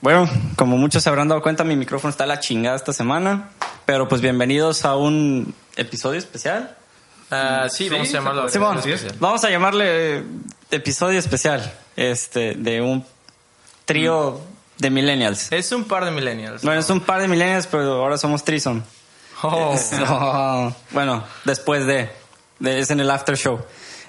Bueno, como muchos se habrán dado cuenta, mi micrófono está a la chingada esta semana. Pero pues bienvenidos a un episodio especial. Ah, sí, vamos a llamarlo. Simón, vamos a llamarle episodio especial. Este, de un trío de millennials. Es un par de millennials. Bueno, es un par de millennials, pero ahora somos Trison. Oh. bueno, después de, de- Es en el after show.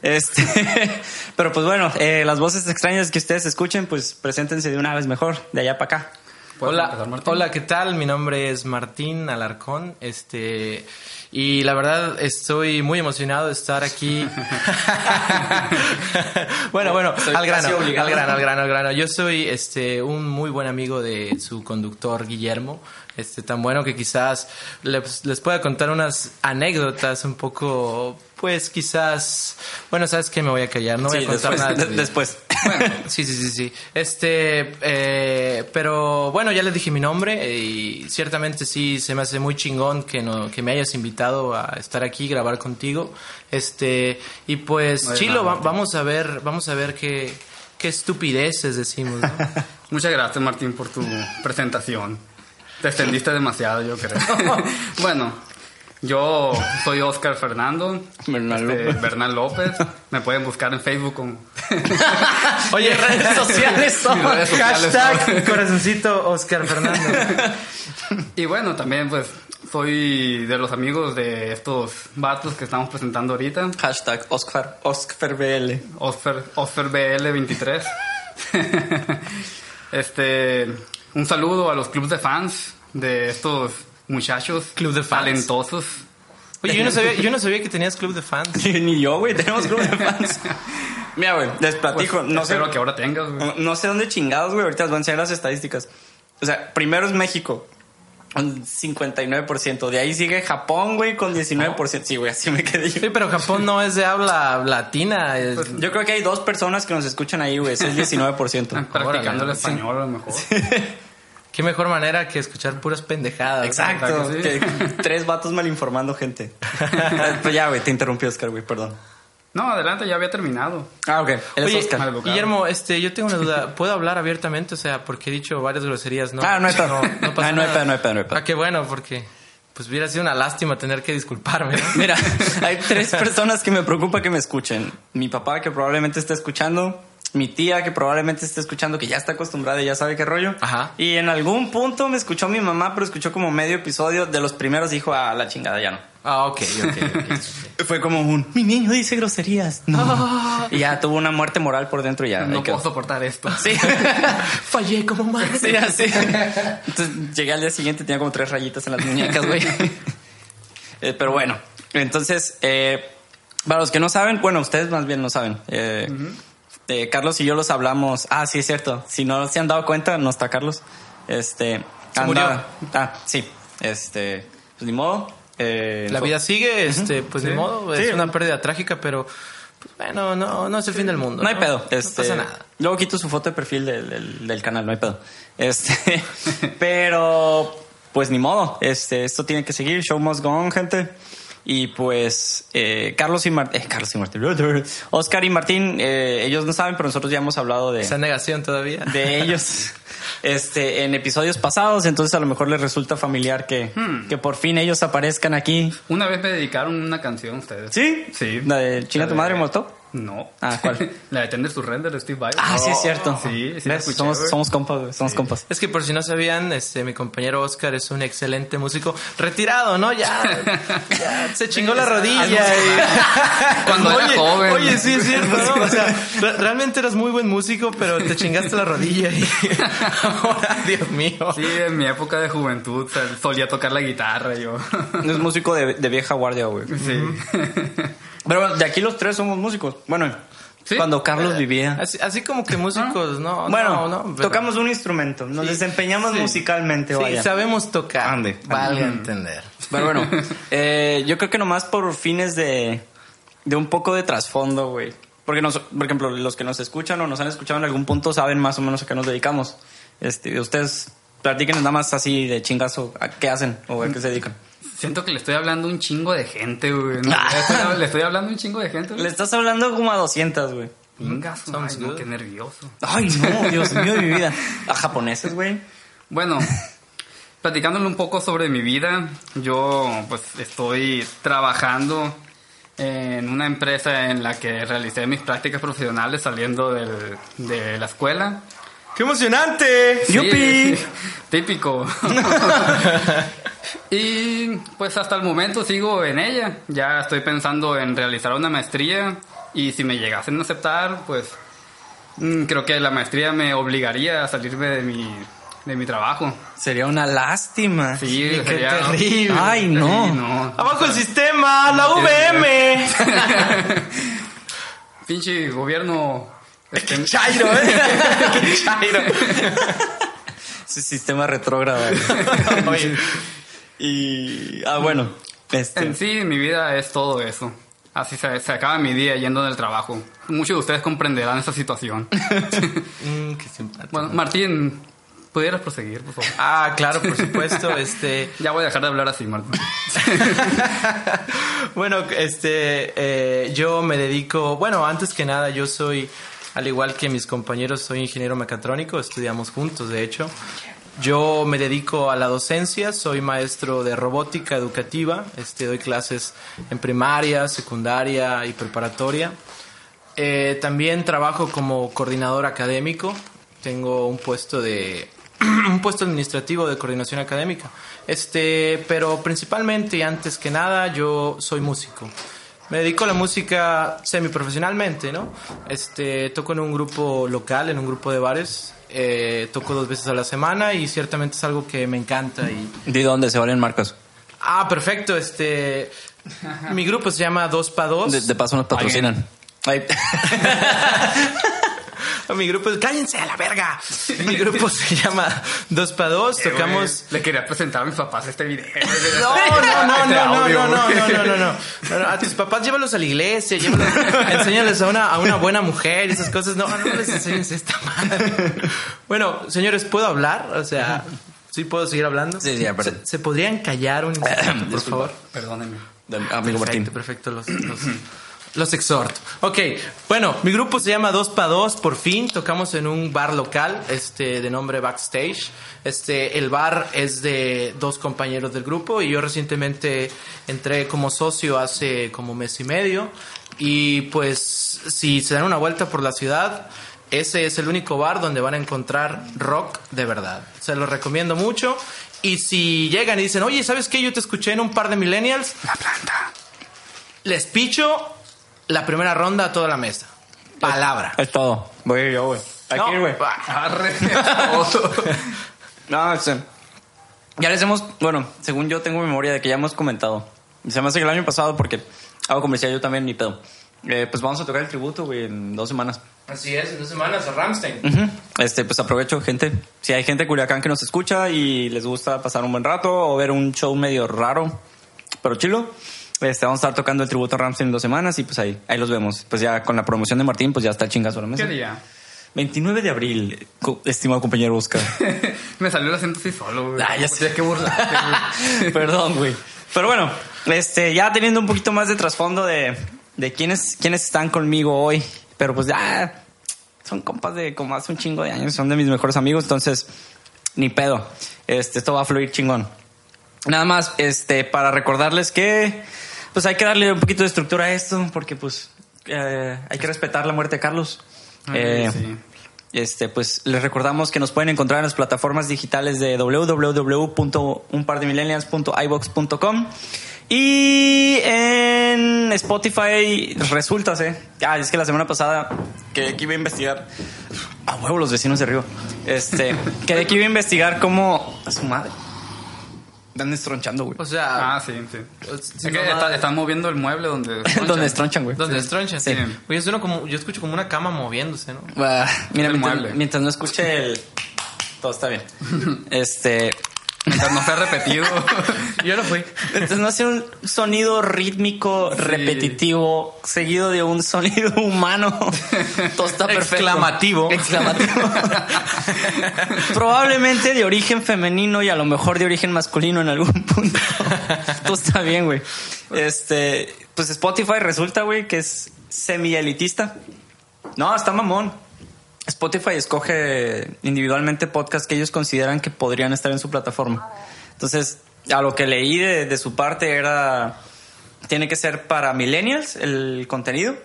Este, pero pues bueno, eh, las voces extrañas que ustedes escuchen, pues preséntense de una vez mejor, de allá para acá. ¿Puedes Hola, empezar, hola, ¿qué tal? Mi nombre es Martín Alarcón, este, y la verdad estoy muy emocionado de estar aquí. bueno, bueno, al grano, al grano, al grano, al grano. Yo soy, este, un muy buen amigo de su conductor Guillermo, este, tan bueno que quizás les, les pueda contar unas anécdotas un poco, pues quizás, bueno, sabes que me voy a callar, no voy Sí, a contar después, nada. de después. Sí, sí, sí, sí. Este, eh, pero bueno, ya les dije mi nombre eh, y ciertamente sí se me hace muy chingón que no, que me hayas invitado a estar aquí grabar contigo. Este, y pues, Chilo, nada, va- vamos a ver, vamos a ver qué, qué estupideces decimos, ¿no? Muchas gracias, Martín, por tu presentación. Te extendiste demasiado, yo creo. bueno, yo soy Oscar Fernando. Bernal este, López. Bernal López. Me pueden buscar en Facebook como... Oye, redes sociales, Mis redes sociales hashtag corazoncito Oscar Fernando. Y bueno, también pues soy de los amigos de estos vatos que estamos presentando ahorita. Hashtag Oscar, Oscar BL. Osfer, Osfer BL23. este, un saludo a los clubes de fans de estos muchachos Club de fans. talentosos. Oye, yo no sabía, yo no sabía que tenías club de fans. Ni yo, güey, tenemos club de fans. Mira, güey, les platico, Pues, no sé, espero que ahora tengas. güey. no- no sé dónde chingados, güey, ahorita les voy a enseñar las estadísticas. O sea, primero es México, con 59%, de ahí sigue Japón, güey, con 19%. Sí, güey, así me quedé yo. Sí, pero Japón no es de habla latina. es- Yo creo que hay dos personas que nos escuchan ahí, güey, ese es 19%. Practicando el español a lo mejor. Qué mejor manera que escuchar puras pendejadas. Exacto, Exacto, sí. que tres vatos mal informando gente. Pues ya, güey, te interrumpí, Oscar, güey, perdón. No, adelante, ya había terminado. Ah, ok, es Oye. Guillermo, este, yo tengo una duda. ¿Puedo hablar abiertamente? O sea, porque he dicho varias groserías, ¿no? Ah, no hay pedo. No, no pasa Ah, no hay nada. pedo, no hay pedo, no hay pedo. Ah, qué bueno, porque pues hubiera sido una lástima tener que disculparme. ¿no? Mira, hay tres personas que me preocupa que me escuchen. Mi papá que probablemente esté escuchando, mi tía que probablemente esté escuchando, que ya está acostumbrada y ya sabe qué rollo. Ajá. Y en algún punto me escuchó mi mamá, pero escuchó como medio episodio de los primeros dijo, ah, la chingada, ya no. Ah, ok, ok, ok. Fue como un, mi niño dice groserías. No. Y ya tuvo una muerte moral por dentro y ya. No puedo soportar esto. Sí. Fallé como madre. Sí, así. Entonces llegué al día siguiente, tenía como tres rayitas en las muñecas, güey. Eh, pero bueno, entonces, eh, para los que no saben, bueno, ustedes más bien no saben. eh, eh, Carlos y yo los hablamos. Ah, sí, es cierto. Si no se han dado cuenta, no está Carlos. Este. Se murió. Ah, sí. Este. Pues ni modo. Eh, La vida sigue, este, pues ni Sí. modo, Sí. es una pérdida trágica, pero pues, bueno, no, no es el fin del mundo. No hay pedo. Este, No pasa nada. Luego quito su foto de perfil del, del- del canal, no hay pedo. Este, pero, pues ni modo. Este, esto tiene que seguir. Show must go on, gente. Y pues, eh, Carlos y Martín, Carlos y Martín, Oscar y Martín, eh, ellos no saben, pero nosotros ya hemos hablado de, Esa negación todavía. de ellos este, en episodios pasados. Entonces, a lo mejor les resulta familiar que, Hmm. que por fin ellos aparezcan aquí. Una vez me dedicaron una canción ustedes. ¿Sí? Sí. ¿La de Chinga tu madre, Molotov? No. Ah, ¿cuál? La de Tender su render de Steve Vai. Ah, sí, es cierto. Sí, sí somos, somos compas, güey, somos compas. Es que por si no sabían, este, mi compañero Oscar es un excelente músico retirado, ¿no? Ya, ya se chingó la rodilla. y- Cuando era oye, joven. Oye, sí es cierto, ¿no? O sea, re- realmente eras muy buen músico, pero te chingaste la rodilla y ahora, Dios mío. Sí, en mi época de juventud solía tocar la guitarra yo. Es músico de, de vieja guardia, güey. Sí. Pero bueno, de aquí los tres somos músicos. Bueno, ¿Sí? cuando Carlos vivía. Así, así como que músicos, no, Bueno, no, no, pero- tocamos un instrumento, nos Sí, desempeñamos sí. musicalmente, Sí, vaya. sabemos tocar. Ande. Valga entender. Pero bueno, eh, yo creo que nomás por fines de, de un poco de trasfondo, güey. Porque, nos, por ejemplo, los que nos escuchan o nos han escuchado en algún punto saben más o menos a qué nos dedicamos. Este, ustedes platiquen nada más así de chingazo a qué hacen o a qué se dedican. Siento que le estoy hablando un chingo de gente, güey. No, le, estoy, le estoy hablando un chingo de gente, güey. Le estás hablando como a 200, güey. Ingas, Sounds ay, no, qué nervioso. Ay, no, Dios mío de mi vida. A japoneses, güey. Bueno, platicándole un poco sobre mi vida, yo pues estoy trabajando en una empresa en la que realicé mis prácticas profesionales saliendo del- de la escuela. ¡Qué emocionante! Sí, ¡Yupi! típico. y pues hasta el momento sigo en ella. Ya estoy pensando en realizar una maestría y si me llegasen a aceptar, pues mm, creo que la maestría me obligaría a salirme de mi, de mi trabajo. Sería una lástima. Sí, qué sería- terrible. Ay, no. Sí, no. ¡Abajo el sistema! ¡La VM! Pinche gobierno. Este, ¡Chairo, eh! ¡Qué chairo! Ese sistema retrógrado. Oye, Y. Ah, bueno. Este. en sí, mi vida es todo eso. Así se, se acaba mi día yendo del trabajo. Muchos de ustedes comprenderán esa situación. mm, qué simpático. Bueno, Martín, ¿pudieras proseguir, por favor? Ah, claro, por supuesto. Este, Ya voy a dejar de hablar así, Martín. bueno, este, eh, yo me dedico, bueno, antes que nada, yo soy, al igual que mis compañeros, soy ingeniero mecatrónico, estudiamos juntos, de hecho. Yo me dedico a la docencia, soy maestro de robótica educativa, este, doy clases en primaria, secundaria y preparatoria. Eh, también trabajo como coordinador académico. Tengo un puesto de un puesto administrativo de coordinación académica. Este, pero principalmente y antes que nada yo soy músico. Me dedico a la música semiprofesionalmente, ¿no? Este, toco en un grupo local, en un grupo de bares. Eh, toco dos veces a la semana y ciertamente es algo que me encanta y ¿De dónde se valen marcas? Ah, perfecto. Este, mi grupo se llama Dos pa Dos. De, de paso nos patrocinan. Ay. Mi grupo cállense a la verga. Mi grupo se llama Dos pa Dos. Tocamos. Le quería presentar a mis papás este video. No, no, no, Este no, no, audio. no, no, no, no, no, no. No, no, A tus papás llévalos a la iglesia, llévalos, enséñales a una, a una buena mujer y esas cosas. No, no les enseñes esta madre. Bueno, señores, ¿puedo hablar? O sea, ¿sí puedo seguir hablando? Sí, sí, perdón. ¿Se, se podrían callar un instante, por favor? Perdónenme. Amigo Martín. Perfecto, perfecto, los, los, los exhorto. Ok, bueno, mi grupo se llama Dos pa Dos, por fin, tocamos en un bar local, este, de nombre Backstage. Este, el bar es de dos compañeros del grupo y yo recientemente entré como socio hace como mes y medio. Y pues, si se dan una vuelta por la ciudad, ese es el único bar donde van a encontrar rock de verdad. Se lo recomiendo mucho. Y si llegan y dicen, oye, ¿sabes qué? Yo te escuché en un par de millennials. La planta. Les picho la primera ronda a toda la mesa. Palabra. Es todo. Voy a ir yo, güey. No, ir, güey. Arre. No, este, Ya les hemos. Bueno, según yo tengo memoria de que ya hemos comentado. Se me hace que el año pasado, porque hago comercial yo también, ni pedo. Eh, pues vamos a tocar el tributo, güey, en dos semanas. Así es, en dos semanas a Ramstein. Este, pues aprovecho, gente. Si hay gente de Culiacán que nos escucha y les gusta pasar un buen rato o ver un show medio raro, pero chilo, este, vamos a estar tocando el tributo a Ramstein en dos semanas y pues ahí, ahí los vemos. Pues ya con la promoción de Martín, pues ya está el chingazo a la mesa. ¿Qué día? 29 de abril, estimado compañero Oscar. Me salió el acento así solo, güey. Ah, ya sé. que burlarte, güey. Perdón, güey. Pero bueno, este, ya teniendo un poquito más de trasfondo de, de quiénes, quiénes están conmigo hoy. Pero pues ya son compas de como hace un chingo de años, son de mis mejores amigos, entonces ni pedo. Este, esto va a fluir chingón. Nada más, este, para recordarles que pues hay que darle un poquito de estructura a esto, porque pues eh, hay que respetar la muerte de Carlos. Ay, Eh, sí. este, pues les recordamos que nos pueden encontrar en las plataformas digitales de www.unpardemillennials.ibox.com y en Spotify resulta, ¿eh? Ah, es que la semana pasada que que iba a investigar a huevo los vecinos de Río. Este, que que iba a investigar cómo a su madre están estronchando, güey. O sea, Ah, sí, sí. pues, Es que está- están moviendo el mueble donde... Donde estronchan, güey. donde estronchan. Sí. Oye, suena como, yo escucho como una cama moviéndose, ¿no? Ah, mira, El mientras, mueble. mientras no escuche el todo está bien. Este, Mientras no sea repetido. Yo no fui. Entonces no hace un sonido rítmico, repetitivo, seguido de un sonido humano. Todo está perfecto. Exclamativo. Exclamativo. Probablemente de origen femenino y a lo mejor de origen masculino en algún punto. Todo está bien, güey. Este, pues Spotify resulta, güey, que es semi-elitista. No, está mamón. Spotify escoge individualmente podcasts que ellos consideran que podrían estar en su plataforma. Entonces, a lo que leí de, de su parte era, tiene que ser para millennials el contenido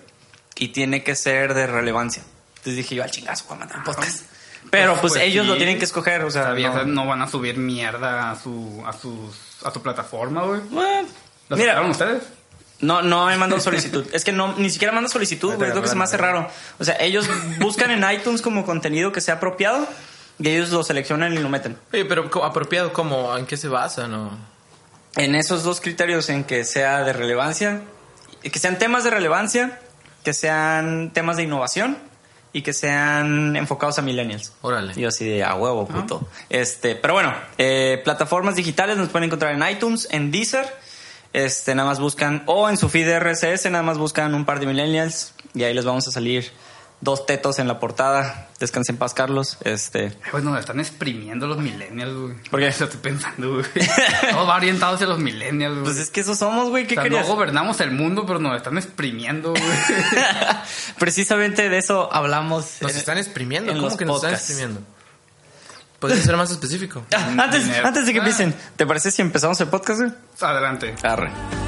y tiene que ser de relevancia. Entonces dije yo, al chingazo, voy a mandar un podcast. Pero pues, pues ellos sí. lo tienen que escoger, o sea, no- no. van a subir mierda a su, a sus, a su plataforma, güey. Bueno, ¿Lo mira, ustedes? No, no me mandan solicitud. Es que no, ni siquiera mandan solicitud, güey. Es lo que se me hace raro. O sea, ellos buscan en iTunes como contenido que sea apropiado y ellos lo seleccionan y lo meten. Oye, pero apropiado, ¿cómo? ¿En qué se basa? No? En esos dos criterios, en que sea de relevancia, que sean temas de relevancia, que sean temas de innovación y que sean enfocados a millennials. Órale. Y yo así de a huevo, puto. Este, pero bueno, eh, plataformas digitales nos pueden encontrar en iTunes, en Deezer. Este, nada más buscan, o en su feed de RSS, nada más buscan un par de millennials y ahí les vamos a salir dos tetos en la portada. Descansen en paz, Carlos. Este, Pues nos están exprimiendo los millennials, güey. ¿Por qué? Eso estoy pensando, güey. Todo va orientado hacia los millennials, güey. pues es que esos somos, güey. ¿Qué o sea, querías? no gobernamos el mundo, pero nos están exprimiendo, güey. Precisamente de eso hablamos. Nos en- están exprimiendo. en ¿Cómo los que nos están exprimiendo? ¿Podría ser más específico? Ah, antes, antes de que Ah. empiecen, ¿te parece si empezamos el podcast? güey? Adelante. Arre.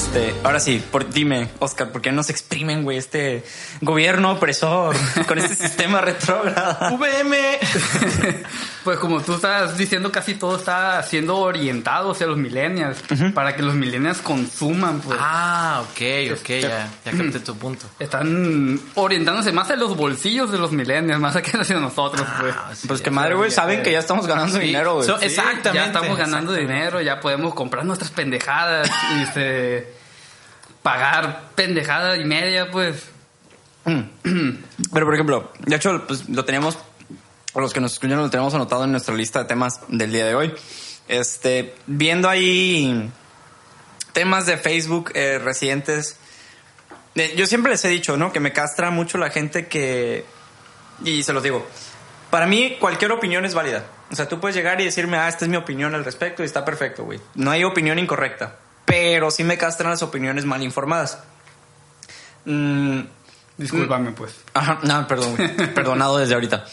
Este, ahora sí, por, dime, Oscar, ¿por qué nos exprimen, güey, este gobierno opresor con este sistema retrógrado? VM. Pues como tú estás diciendo, casi todo está siendo orientado hacia los millennials. Para que los millennials consuman, pues. Ah, ok, ok, ya, ya capté tu punto. Están orientándose más a los bolsillos de los millennials, más que hacia nosotros, pues. Ah, sí, Pues ya que madre, güey, saben que ya estamos ganando dinero, güey. So- Sí, Exactamente, Ya estamos ganando exactamente. dinero, ya podemos comprar nuestras pendejadas y este, pagar pendejada y media, pues. Pero, por ejemplo, de hecho, pues lo teníamos, o los que nos escuchan lo tenemos anotado en nuestra lista de temas del día de hoy. Este, viendo ahí temas de Facebook eh, recientes. eh, yo siempre les he dicho, ¿no? Que me castra mucho la gente que... Y se los digo. Para mí, cualquier opinión es válida. O sea, tú puedes llegar y decirme, ah, esta es mi opinión al respecto y está perfecto, güey. No hay opinión incorrecta. Pero sí me castran las opiniones mal informadas. Mm, Discúlpame, pues. Ajá, no, perdón, güey. Perdonado desde ahorita.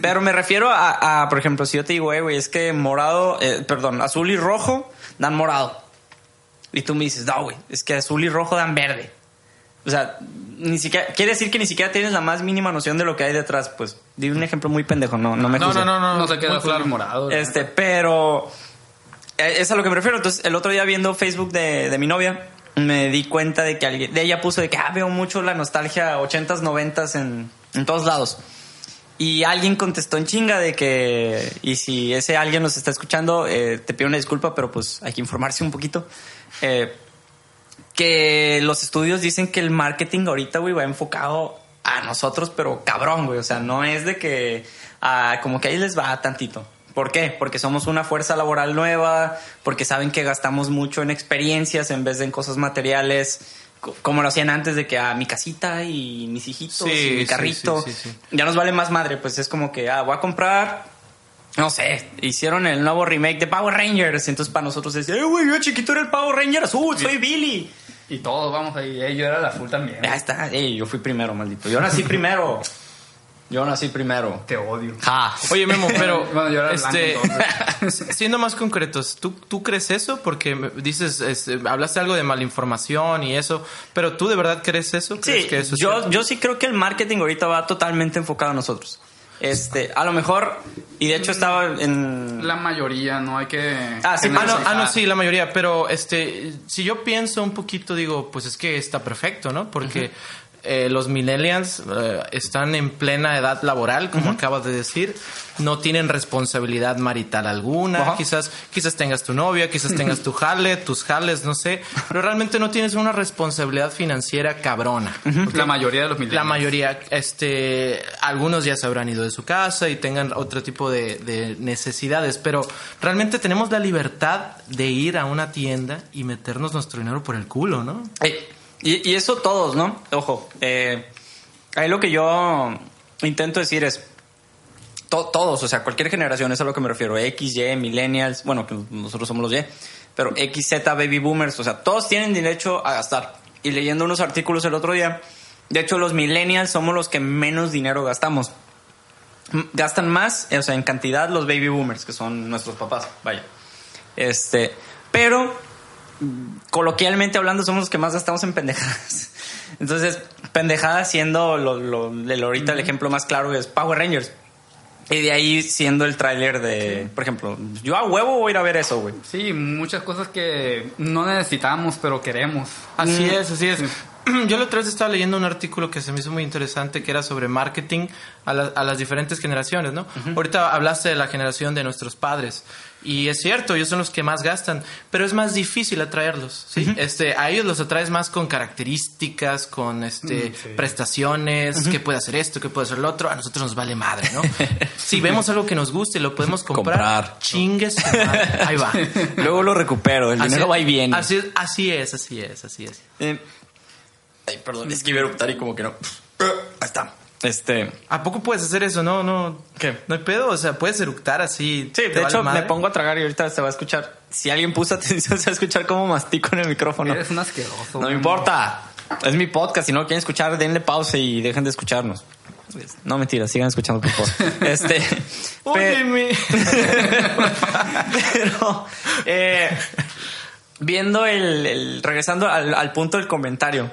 Pero me refiero a, a, por ejemplo, si yo te digo, eh, güey, es que morado, eh, perdón, azul y rojo dan morado. Y tú me dices, no, güey, es que azul y rojo dan verde. O sea, ni siquiera, quiere decir que ni siquiera tienes la más mínima noción de lo que hay detrás. Pues, di un ejemplo muy pendejo, no, no me No, no, no, no. No se queda y morado. Este, pero es a lo que me refiero. Entonces, el otro día viendo Facebook de, de mi novia, me di cuenta de que alguien, de ella puso de que ah, veo mucho la nostalgia 80s, 90s en, en todos lados. Y alguien contestó en chinga de que, y si ese alguien nos está escuchando, eh, te pido una disculpa, pero pues hay que informarse un poquito. Eh, que los estudios dicen que el marketing ahorita, güey, va enfocado a nosotros, pero cabrón, güey. O sea, no es de que ah, como que ahí les va tantito. ¿Por qué? Porque somos una fuerza laboral nueva, porque saben que gastamos mucho en experiencias en vez de en cosas materiales, co- como lo hacían antes de que a mi casita y mis hijitos Sí, y mi carrito. sí, sí. Ya nos vale más madre, pues es como que, ah, voy a comprar no sé, hicieron el nuevo remake de Power Rangers. Entonces para nosotros es, eh, güey, yo chiquito era el Power Ranger azul, soy Billy. Y todos vamos ahí. Eh, yo era la full también. Ya está, ey, yo fui primero, maldito. Yo nací primero. Yo nací primero. Te odio. Ja. Oye, Memo, pero Bueno, yo era este, blanco, siendo más concretos, ¿tú, ¿tú crees eso? Porque dices, este, hablaste algo de malinformación y eso, pero ¿tú de verdad crees eso? ¿Crees Sí, que eso es yo, yo sí creo que el marketing ahorita va totalmente enfocado a nosotros. Este, a lo mejor, y de hecho estaba en... La mayoría, no hay que. Ah, sí, Ah no, ah, no, sí, la mayoría, pero este, si yo pienso un poquito, digo, pues es que está perfecto, ¿no? Porque eh, los millennials eh, están en plena edad laboral, como acabas de decir, no tienen responsabilidad marital alguna, quizás quizás tengas tu novia, quizás tengas tu jale, tus jales, no sé, pero realmente no tienes una responsabilidad financiera cabrona. La mayoría de los millennials. La mayoría, este, algunos ya se habrán ido de su casa y tengan otro tipo de, de necesidades, pero realmente tenemos la libertad de ir a una tienda y meternos nuestro dinero por el culo, ¿no? Eh, Y, eso todos, ¿no? Ojo, eh, ahí lo que yo intento decir es, to- todos, o sea, cualquier generación, es a lo que me refiero, X, Y, millennials, bueno, nosotros somos los Y, pero X, Z, baby boomers, o sea, todos tienen derecho a gastar. Y leyendo unos artículos el otro día, de hecho los millennials somos los que menos dinero gastamos. Gastan más, o sea, en cantidad los baby boomers, que son nuestros papás, vaya. Este, pero coloquialmente hablando, somos los que más gastamos en pendejadas. Entonces, pendejadas siendo lo, lo- el ahorita el ejemplo más claro es Power Rangers. Y de ahí siendo el tráiler de, por ejemplo, yo a huevo voy a ir a ver eso, güey. Sí, muchas cosas que no necesitamos, pero queremos. Así es, así es. Yo la otra vez estaba leyendo un artículo que se me hizo muy interesante que era sobre marketing a, la- a las diferentes generaciones, ¿no? Ahorita hablaste de la generación de nuestros padres y es cierto, ellos son los que más gastan, pero es más difícil atraerlos, ¿sí? Este, a ellos los atraes más con características, con este prestaciones, que puede hacer esto, que puede hacer lo otro, a nosotros nos vale madre, ¿no? si vemos algo que nos guste y lo podemos comprar, Comprar. chingue su madre. Ahí va. Luego lo recupero, el dinero va y viene. Así, así es, así es, así es. Eh, ay, perdón, es que iba a eruptar y como que no. Ahí está. Este, ¿A poco puedes hacer eso? No, no. ¿Qué? No hay pedo, o sea, puedes eructar así. Sí, ¿te de vale hecho madre? me pongo a tragar y ahorita se va a escuchar. Si alguien puso atención, se va a escuchar cómo mastico en el micrófono. Eres un asqueroso. No me importa. Es mi podcast. Si no lo quieren escuchar, denle pausa y dejen de escucharnos. No, mentira, sigan escuchando, por favor. Este. Óyeme. pero. eh, viendo el. el- regresando al, al punto del comentario.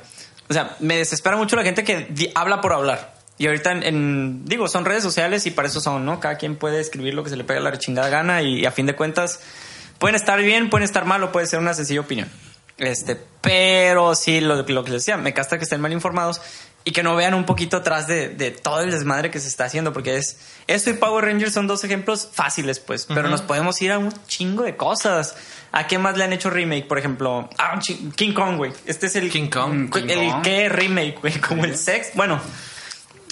O sea, me desespera mucho la gente que habla por hablar. Y ahorita en, en- Digo, son redes sociales y para eso son, ¿no? Cada quien puede escribir lo que se le pega la chingada gana y a fin de cuentas. Pueden estar bien, pueden estar mal o puede ser una sencilla opinión. Este, pero sí, lo, lo que les decía, me casta que estén mal informados y que no vean un poquito atrás de, de todo el desmadre que se está haciendo, porque es esto y Power Rangers son dos ejemplos fáciles, pues, pero nos podemos ir a un chingo de cosas. ¿A qué más le han hecho remake? Por ejemplo, ah, King Kong, güey. Este es el King Kong. King el Kong. qué remake, güey, como el sex. Bueno,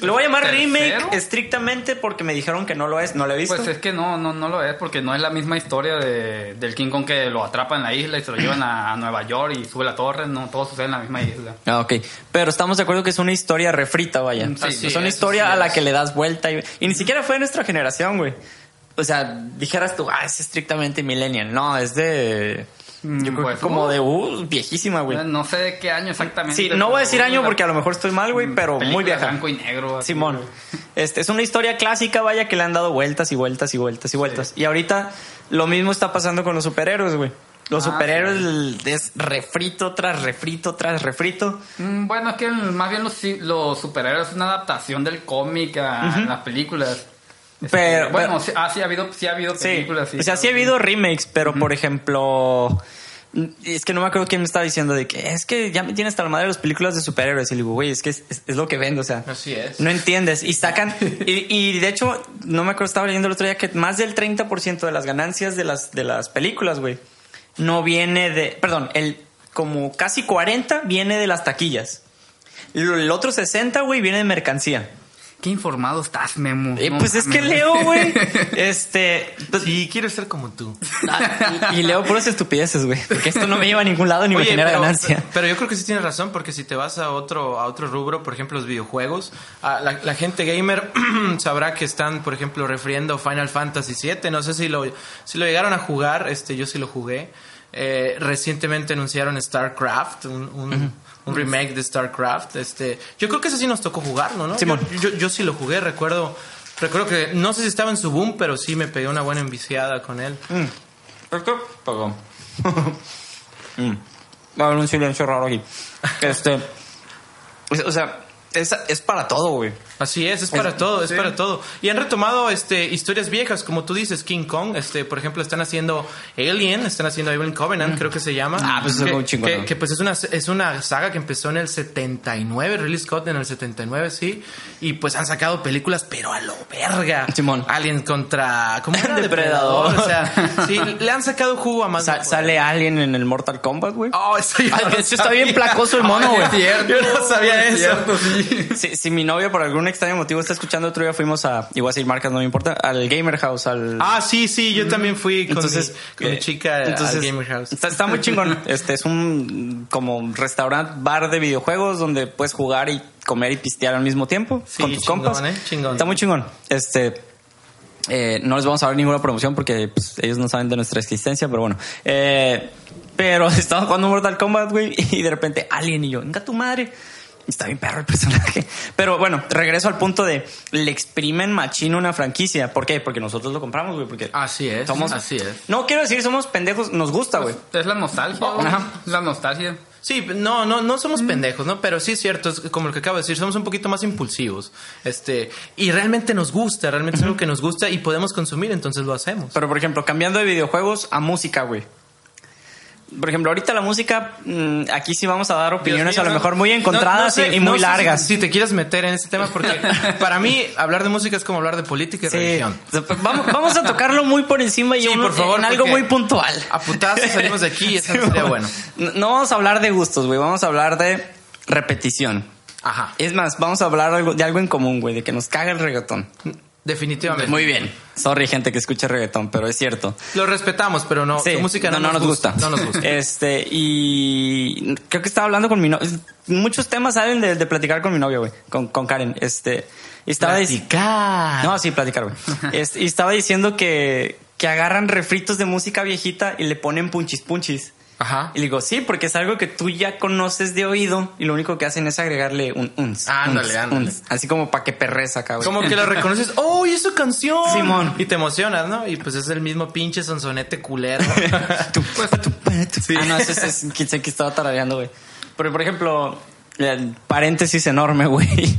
lo voy a llamar ¿Tercero? remake estrictamente porque me dijeron que no lo es, no lo he visto. Pues es que no, no, no lo es, porque no es la misma historia de, del King Kong que lo atrapa en la isla y se lo llevan a, a Nueva York y sube la torre. No, todo sucede en la misma isla. Ah, ok. Pero estamos de acuerdo que es una historia refrita, vaya. Sí, es una historia sí a la que le das vuelta. Y, y ni siquiera fue de nuestra generación, güey. O sea, dijeras tú, ah, es estrictamente millennial. No, es de... Mm, Yo creo pues, que como uh. de... Uh, viejísima, güey. No sé de qué año exactamente. Sí, no voy a decir año porque a lo mejor estoy mal, güey, pero muy vieja. blanco y negro. Simón. güey. Este, es una historia clásica, vaya, que le han dado vueltas y vueltas y vueltas y vueltas. Y ahorita lo mismo está pasando con los superhéroes, güey. Los Ah, superhéroes es refrito tras refrito tras refrito. Mm, Bueno, es que más bien los, los superhéroes es una adaptación del cómic a las películas. Este, Pero- bueno, pero- ah, sí ha habido, sí ha habido Sí, películas. o sea, sí ha habido remakes, pero por ejemplo, es que no me acuerdo quién me estaba diciendo de que es que ya me tienes hasta la madre las películas de superhéroes. Y le digo, güey, es que es, es- es lo que vende, o sea. Así es. No entiendes. Y sacan. y, y de hecho, no me acuerdo, estaba leyendo el otro día que más del 30% de las ganancias de las, de las películas, güey, no viene de. Perdón, el como casi 40 viene de las taquillas. Lo- El otro 60, güey, viene de mercancía. Qué informado estás, Memo. Eh, No pues es que leo, güey. Este. pues- Sí, quiero ser como tú. Ah, y, y leo puras estupideces, güey. Porque esto no me lleva a ningún lado ni me genera pero, ganancia. pero yo creo que sí tienes razón, porque si te vas a otro, a otro rubro, por ejemplo, los videojuegos, la, la gente gamer sabrá que están, por ejemplo, refiriendo Final Fantasy VII. No sé si lo, si lo llegaron a jugar, este, yo sí lo jugué. Eh, recientemente anunciaron StarCraft, un, un, un remake de StarCraft. Este, yo creo que ese sí nos tocó jugarlo, ¿no? Simón. Yo, yo, yo sí lo jugué, recuerdo. Recuerdo que no sé si estaba en su boom, pero sí me pegué una buena enviciada con él. Perdón. Mm. Va a haber un silencio raro aquí. Este. es- O sea, es, es para todo, güey. Así es, es para todo, es sí. para todo. Y han retomado este historias viejas, como tú dices, King Kong, este, por ejemplo, están haciendo Alien, están haciendo Alien Covenant, creo que se llama. Ah, pues eso es que, muy chingón, que, que, pues es una es una saga que empezó en el 79, Ridley Scott en el 79, sí, y pues han sacado películas pero a lo verga. Simón. Alien contra ¿cómo era? Depredador. o sea, sí, le han sacado jugo a más. Sa- sale Alien en el Mortal Kombat, güey. Oh, eso no está bien placoso el mono, güey. Yo no sabía es eso. cierto, sí. Si, si mi novia por algún extraño motivo está escuchando otro día, fuimos a, igual a decir marcas, no me importa, al Gamer House, al... Ah, sí, sí, yo también fui con, entonces, mi, con mi eh, chica entonces, al Gamer House. Está, está muy chingón. Este es un como restaurante, bar de videojuegos donde puedes jugar y comer y pistear al mismo tiempo Sí, con tus chingón, compas. ¿eh? Chingón. Está muy chingón. Este eh, no les vamos a dar ninguna promoción porque pues, ellos no saben de nuestra existencia, pero bueno. Eh, pero estaba jugando Mortal Kombat, güey, y de repente Alien y yo, venga tu madre. Está bien perro el personaje. Pero bueno, regreso al punto de le exprimen machino una franquicia. ¿Por qué? Porque nosotros lo compramos, güey. Porque Así es, somos, así es. No quiero decir somos pendejos, nos gusta, güey. Es la nostalgia. güey. Ajá. La nostalgia. Sí, no, no, no somos pendejos, ¿no? Pero sí es cierto, es como lo que acabo de decir, somos un poquito más impulsivos. Este, y realmente nos gusta, realmente es algo que nos gusta y podemos consumir, entonces lo hacemos. Pero por ejemplo, cambiando de videojuegos a música, güey. Por ejemplo, ahorita la música, mm, aquí sí vamos a dar opiniones mío, a lo no- mejor muy encontradas no- no sé- y, muy si- largas. Si, te quieres meter en ese tema, porque para mí hablar de música es como hablar de política y Sí. religión. Vamos, vamos a tocarlo muy por encima y Sí, uno- por favor, en algo muy puntual. A putazos salimos de aquí y eso no sería bueno. No, vamos a hablar de gustos, güey. Vamos a hablar de repetición. Ajá. Es más, vamos a hablar de algo en común, güey, de que nos caga el reggaetón. Definitivamente. Muy bien. Sorry, gente que escucha reggaetón, pero es cierto. Lo respetamos, pero no, Sí, su música no, nos gusta. No nos gusta. Este, y creo que estaba hablando con mi novia. Muchos temas salen de, de platicar con mi novia, güey, con, con Karen. Este, y estaba Platicar. No, sí, platicar, güey. Este, y estaba diciendo que, que agarran refritos de música viejita y le ponen punchis punchis. Ajá. Y le digo, sí, porque es algo que tú ya conoces de oído y lo único que hacen es agregarle un uns. Ándale, uns, ándale. uns. así como para que perres acá, güey. Como que la reconoces, ¡oh, y es su canción! Simón. Y te emocionas, ¿no? Y pues es el mismo pinche sonsonete culero. Tu- Ah, no, ese es, es que estaba tarareando, güey. Pero, por ejemplo, el paréntesis enorme, güey.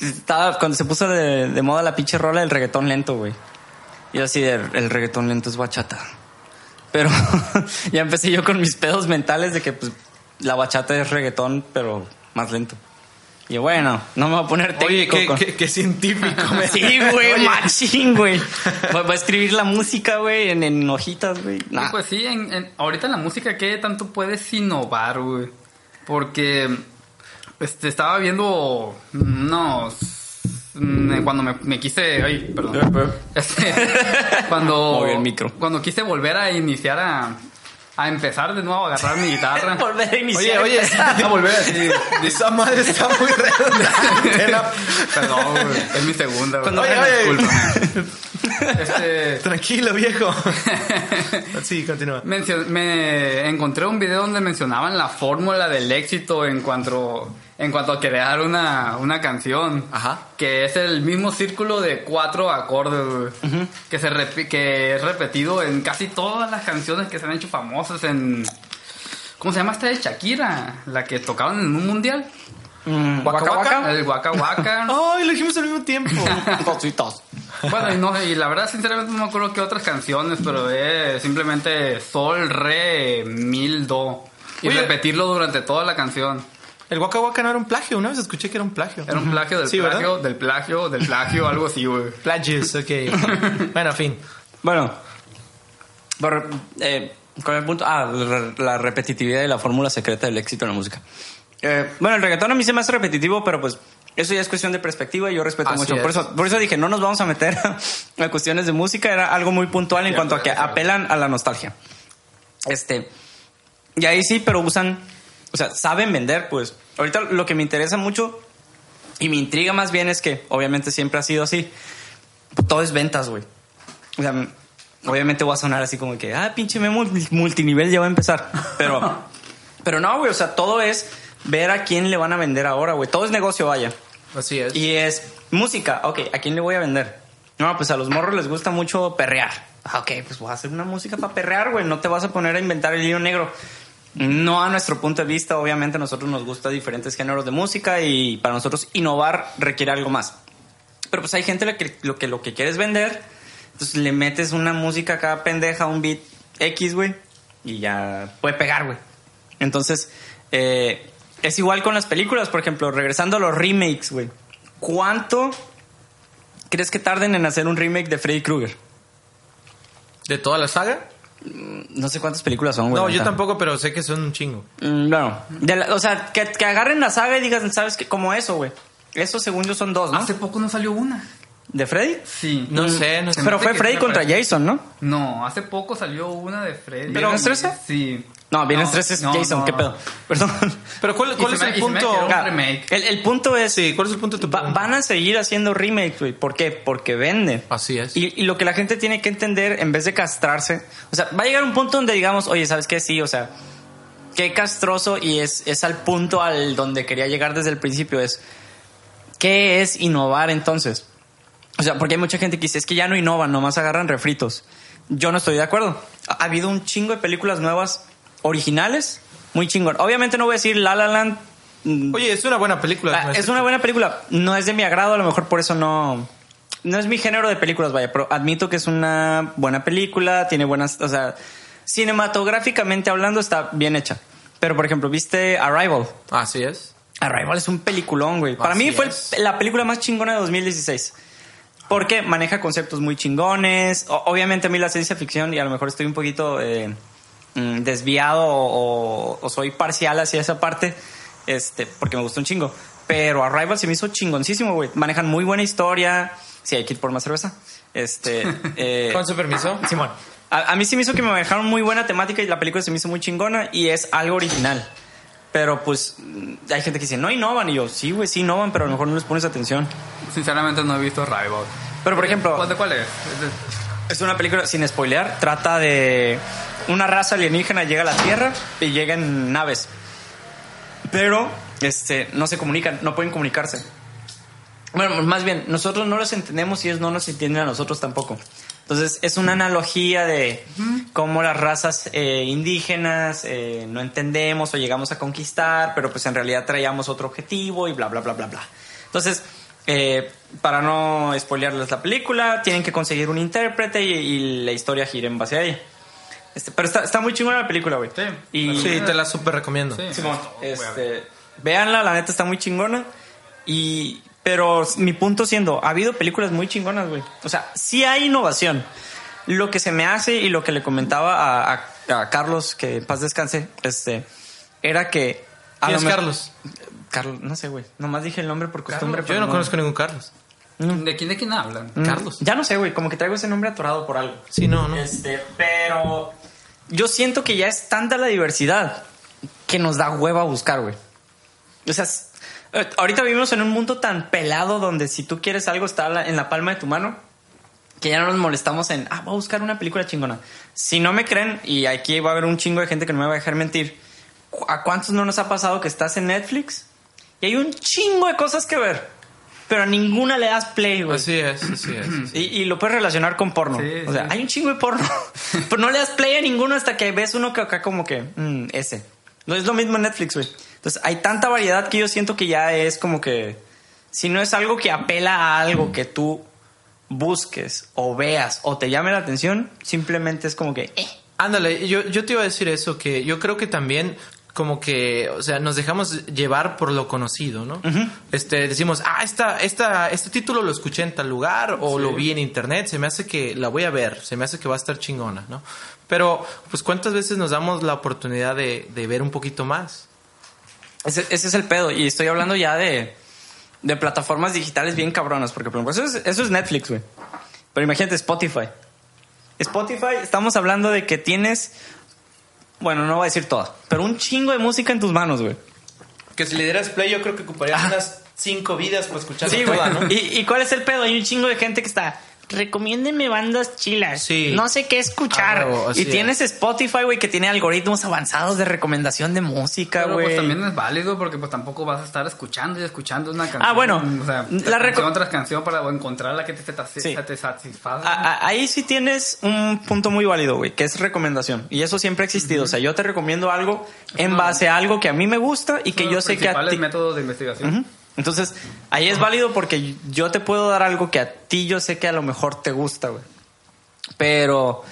Estaba, cuando se puso de, de moda la pinche rola del reggaetón lento, güey. Y yo así de, el reggaetón lento es bachata. Pero ya empecé yo con mis pedos mentales de que, pues, la bachata es reggaetón, pero más lento. Y bueno, no me voy a poner Oye, técnico. qué, con- qué- qué científico. me- Sí, güey, Oye, machín, güey. Voy a escribir la música, güey, en, en hojitas, güey. Nah. Sí, pues sí, en, en- ahorita en la música, ¿qué tanto puedes innovar, güey? Porque este, estaba viendo unos... Cuando me, me quise... Ay, perdón. Este, cuando... El micro. Cuando quise volver a iniciar a... A empezar de nuevo a agarrar mi guitarra. Volver a iniciar. Oye, oye, a volver así. esa madre está muy redundante. ¿no? Perdón, güey, es mi segunda, güey. Cuando- Oye, oye. Este... Tranquilo, viejo. Sí, continúa. Mencio- me encontré un video donde mencionaban la fórmula del éxito en cuanto, en cuanto a crear una, una canción. Ajá. Que es el mismo círculo de cuatro acordes, que, se que es repetido en casi todas las canciones que se han hecho famosas en... ¿Cómo se llama esta de Shakira? La que tocaban en un mundial. Mm, Waka Waka. El Waka Waka. Ay, lo dijimos al mismo tiempo. Cositas. Bueno, y, no, y la verdad, sinceramente, no me acuerdo qué otras canciones, pero es simplemente sol, re, mil, do. Y Oye. repetirlo durante toda la canción. El Waka Waka no era un plagio. Una vez escuché que era un plagio. Era un plagio del Sí, ¿verdad? plagio, del plagio, del plagio, algo así, güey. Plagios, ok. bueno, fin. Bueno, por, eh, con el punto. Ah, la, repetitividad y la fórmula secreta del éxito en la música. Eh, bueno, el reggaetón a mí se me hace repetitivo, pero pues eso ya es cuestión de perspectiva y yo respeto Así mucho. es. Por eso, por eso dije, no nos vamos a meter a cuestiones de música, era algo muy puntual en Sí, cuanto a que apelan a la nostalgia. Este, y ahí sí, pero usan, o sea, saben vender, pues. Ahorita lo que me interesa mucho y me intriga más bien es que, obviamente siempre ha sido así, todo es ventas, güey. O sea, obviamente voy a sonar así como que, ah, pinche memo multinivel ya va a empezar. Pero, pero no, güey, o sea, todo es ver a quién le van a vender ahora, güey. Todo es negocio, vaya. Así es. Y es música, ok, ¿a quién le voy a vender? No, pues a los morros les gusta mucho perrear. Ah, ok, pues voy a hacer una música para perrear, güey. No te vas a poner a inventar el hilo negro. No a nuestro punto de vista, obviamente a nosotros nos gusta diferentes géneros de música y para nosotros innovar requiere algo más. Pero pues hay gente que lo que, lo que quiere es vender. Entonces le metes una música acá pendeja, un beat X, güey. Y ya puede pegar, güey. Entonces, eh, es igual con las películas, por ejemplo, regresando a los remakes, güey. ¿Cuánto crees que tarden en hacer un remake de Freddy Krueger? ¿De toda la saga? No sé cuántas películas son, güey. No, yo tampoco, pero sé que son un chingo. Mm, No, de la- o sea, que, que agarren la saga y digan, ¿sabes qué? Como eso, güey. Eso según yo son dos, ¿no? Hace poco no salió una. ¿De Freddy? Sí. No sé, no sé. Pero fue Freddy contra. Jason, ¿no? No, hace poco salió una de Freddy. ¿Viernes 13? Sí. No, Viernes No, 13 es no, Jason, no, ¿qué pedo? Perdón. Pero ¿cuál, cuál es me- el punto? El, el punto es... Sí, ¿cuál es el punto de tu va- pregunta? van a seguir haciendo remakes, güey. ¿Por qué? Porque venden. Así es. Y, y lo que la gente tiene que entender, en vez de castrarse, o sea, va a llegar un punto donde digamos, oye, ¿sabes qué? Sí, o sea, qué castroso y es, es al punto al donde quería llegar desde el principio, es, ¿qué es innovar entonces? O sea, porque hay mucha gente que dice, es que ya no innovan, nomás agarran refritos. Yo no estoy de acuerdo. Ha habido un chingo de películas nuevas, originales, muy chingón. Obviamente no voy a decir La La Land. mm, Oye, es una buena película. Ah, ¿no? es una buena película. No es de mi agrado, a lo mejor por eso no. No es mi género de películas, vaya, pero admito que es una buena película, tiene buenas. O sea, cinematográficamente hablando está bien hecha. Pero, por ejemplo, ¿viste Arrival? Así es. Arrival es un peliculón, güey. Para Así mí fue es. la película más chingona de 2016. Porque maneja conceptos muy chingones. O- obviamente a mí la ciencia ficción, y a lo mejor estoy un poquito eh, mm, desviado o, o soy parcial hacia esa parte, este, porque me gustó un chingo. Pero Arrival se me hizo chingoncísimo, güey. Manejan muy buena historia. Sí, hay que ir por más cerveza. Este, eh, Con su permiso. Simón. A, a mí sí me hizo que me manejaron muy buena temática y la película se me hizo muy chingona y es algo original. Pero pues mm, hay gente que dice, no innovan. Y yo, sí, güey, sí innovan, pero a lo mejor no les pones atención. Sinceramente no he visto Rival. Pero por ejemplo, ¿Cuál de cuál es? Es una película, sin spoilear, trata de una raza alienígena llega a la Tierra y llega en naves. Pero este, no se comunican, no pueden comunicarse. Bueno, más bien, nosotros no los entendemos y ellos no nos entienden a nosotros tampoco. Entonces, es una analogía de cómo las razas eh, indígenas eh, no entendemos o llegamos a conquistar, pero pues en realidad traíamos otro objetivo y bla, bla, bla, bla, bla. Entonces, eh, para no spoilearles la película, tienen que conseguir un intérprete y, y la historia gira en base a ella. Este, pero está, está muy chingona la película, güey. Sí. Y, Sí, te la super recomiendo. Sí. Simón, este, véanla, la neta está muy chingona. Y, pero mi punto siendo, ha habido películas muy chingonas, güey. O sea, sí hay innovación. Lo que se me hace y lo que le comentaba a, a- a Carlos, que en paz descanse, este, era que. a ¿Quién es Carlos? Carlos, no sé, güey. Nomás dije el nombre por costumbre. Yo pero no conozco ningún Carlos. ¿De quién de quién hablan? Mm, Carlos. Ya no sé, güey. Como que traigo ese nombre atorado por algo. Sí, no, no. Este, pero yo siento que ya es tanta la diversidad que nos da hueva buscar, güey. O sea, eh, ahorita vivimos en un mundo tan pelado donde si tú quieres algo está en la palma de tu mano que ya no nos molestamos en, ah, voy a buscar una película chingona. Si no me creen, y aquí va a haber un chingo de gente que no me va a dejar mentir, ¿cu- ¿a cuántos no nos ha pasado que estás en Netflix y hay un chingo de cosas que ver? Pero a ninguna le das play, güey. Así es, así es. así es. Y, y lo puedes relacionar con porno. Sí, o sea, sí. hay un chingo de porno. pero no le das play a ninguno hasta que ves uno que acá como que, mm, ese. No es lo mismo en Netflix, güey. Entonces, hay tanta variedad que yo siento que ya es como que, si no es algo que apela a algo que tú busques o veas o te llame la atención, simplemente es como que, eh. Ándale, yo, yo te iba a decir eso, que yo creo que también como que, o sea, nos dejamos llevar por lo conocido, ¿no? Este, decimos, ah, esta, esta, este título lo escuché en tal lugar o lo vi en internet, se me hace que la voy a ver, se me hace que va a estar chingona, ¿no? Pero, pues, ¿cuántas veces nos damos la oportunidad de, de ver un poquito más? Ese, ese es el pedo. Y estoy hablando ya de, de plataformas digitales bien cabronas. Porque, por ejemplo, eso es, eso es Netflix, güey. Pero imagínate Spotify. Spotify, estamos hablando de que tienes. Bueno, no voy a decir toda, pero un chingo de música en tus manos, güey. Que si le dieras play, yo creo que ocuparía unas cinco vidas para escuchar Sí, güey. ¿Y, ¿Y cuál es el pedo? Hay un chingo de gente que está. Recomiéndenme bandas chilas. Sí. No sé qué escuchar. Ah, y tienes Spotify, güey, que tiene algoritmos avanzados de recomendación de música, Pero güey. pues también es válido porque pues tampoco vas a estar escuchando y escuchando una canción. Ah, bueno. O sea, La canción tras canción para encontrar la que te, te, Sí. te satisfaga. A- a- ahí sí tienes un punto muy válido, güey, que es recomendación. Y eso siempre ha existido. O sea, yo te recomiendo algo en base a algo que a mí me gusta y que yo sé que a ti... métodos de investigación. Ujú. Entonces, ahí es válido porque yo te puedo dar algo que a ti yo sé que a lo mejor te gusta, güey. Pero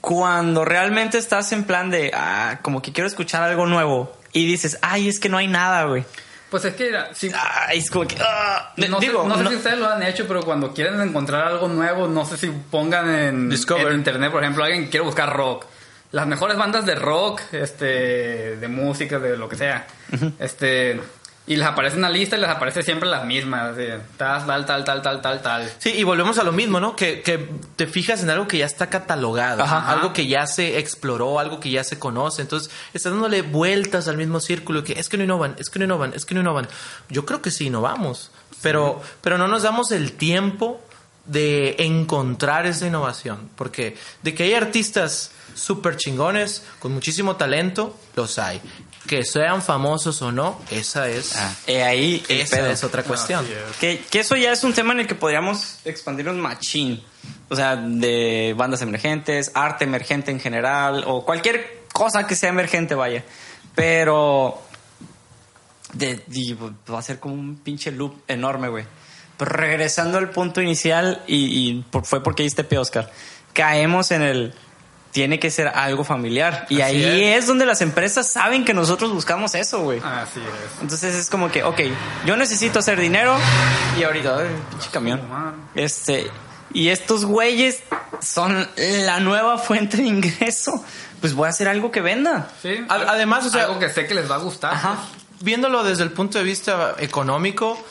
cuando realmente estás en plan de, ah, como que quiero escuchar algo nuevo y dices, ay, es que no hay nada, güey. Pues es que era, si, Ay, es como que, ah. no, digo, sé, no sé no- si ustedes lo han hecho, pero cuando quieren encontrar algo nuevo, no sé si pongan en, Discover. en internet, por ejemplo, alguien quiere buscar rock. Las mejores bandas de rock, este, de música, de lo que sea. Este, y les aparece una lista y les aparece siempre las mismas. así, tal, tal, tal, tal, tal, tal, tal. Sí, y volvemos a lo mismo, ¿no? Que, que te fijas en algo que ya está catalogado, Ajá. algo que ya se exploró, algo que ya se conoce. Entonces, estás dándole vueltas al mismo círculo que es que no innovan, es que no innovan, es que no innovan. Yo creo que sí innovamos, pero, pero no nos damos el tiempo de encontrar esa innovación. Porque de que hay artistas súper chingones, con muchísimo talento, los hay. Que sean famosos o no, esa es, Ah, eh, ahí esa pedo. es otra cuestión. Es. Que, que eso ya es un tema en el que podríamos expandir un machín. O sea, de bandas emergentes, arte emergente en general, o cualquier cosa que sea emergente, vaya. Pero de, va a ser como un pinche loop enorme, güey. Pero regresando al punto inicial, y, y por- fue porque diste pie, Oscar, caemos en el... Tiene que ser algo familiar. Y Así ahí es. es donde las empresas saben que nosotros buscamos eso, güey. Así es. Entonces es como que, ok, yo necesito hacer dinero y ahorita, ay, pinche camión. Este, y estos güeyes son la nueva fuente de ingreso. Pues voy a hacer algo que venda. Sí. Ad- además, o sea- algo que sé que les va a gustar. Ajá. viéndolo desde el punto de vista económico,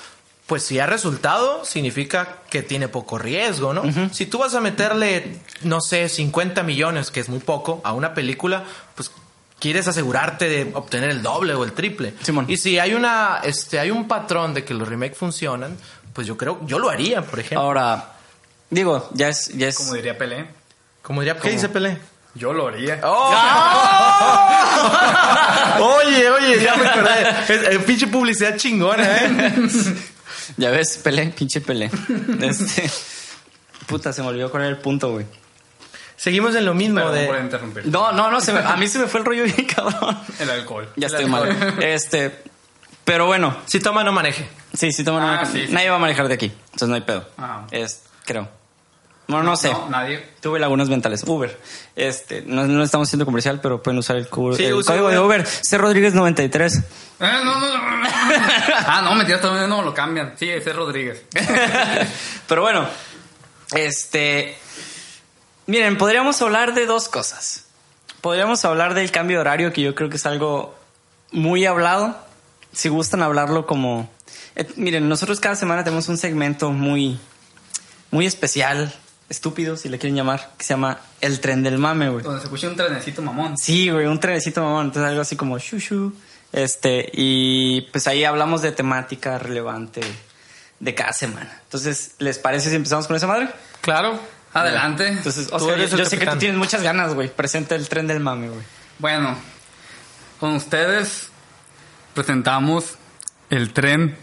pues si ha resultado, significa que tiene poco riesgo, ¿no? Si tú vas a meterle, no sé, 50 millones, que es muy poco, a una película, pues quieres asegurarte de obtener el doble o el triple. Simón. Y si hay una, este, hay un patrón de que los remakes funcionan, pues yo creo, yo lo haría, por ejemplo. Ahora, digo, ya es, ya es. Como diría Pelé. Como diría, ¿qué dice Pelé? Yo lo haría. oye, oye, ya me acordé. Es, es pinche publicidad chingona, ¿eh? Ya ves, Pelé, pinche Pelé. Este. Puta, se me olvidó con el punto, güey. Seguimos en lo mismo Perdón de... por interrumpir. No, no, no, se me- a mí se me fue el rollo bien cabrón. El alcohol. Ya El estoy alcohol. mal. Este, pero bueno, Si toma, no maneje. sí, sí, toma, Ah, no- sí, sí. nadie va a manejar de aquí, entonces no hay pedo. Ajá. Es, creo. Bueno, no, sé. No, nadie. Tuve lagunas mentales. Uber. Este, no, no estamos haciendo comercial, pero pueden usar el, cu- Sí, el usa código de Uber. Uber. C Rodríguez 93. Eh, no, no, no. ah, no, mentira, todavía no lo cambian. Sí, ese es Rodríguez. pero bueno, este, miren, podríamos hablar de dos cosas. Podríamos hablar del cambio de horario, que yo creo que es algo muy hablado. Si gustan hablarlo como, eh, miren, nosotros cada semana tenemos un segmento muy, muy especial, estúpido, si le quieren llamar, que se llama El Tren del Mame, güey. Donde se escucha un trenecito mamón. Sí, güey, un trenecito mamón, entonces algo así como shushu. Este, y pues ahí hablamos de temática relevante de cada semana. Entonces, ¿les parece si empezamos con esa madre? Claro. Adelante. Entonces, eres yo, yo sé que tú tienes muchas ganas, güey. Presenta el tren del mame, güey. Bueno, con ustedes presentamos el tren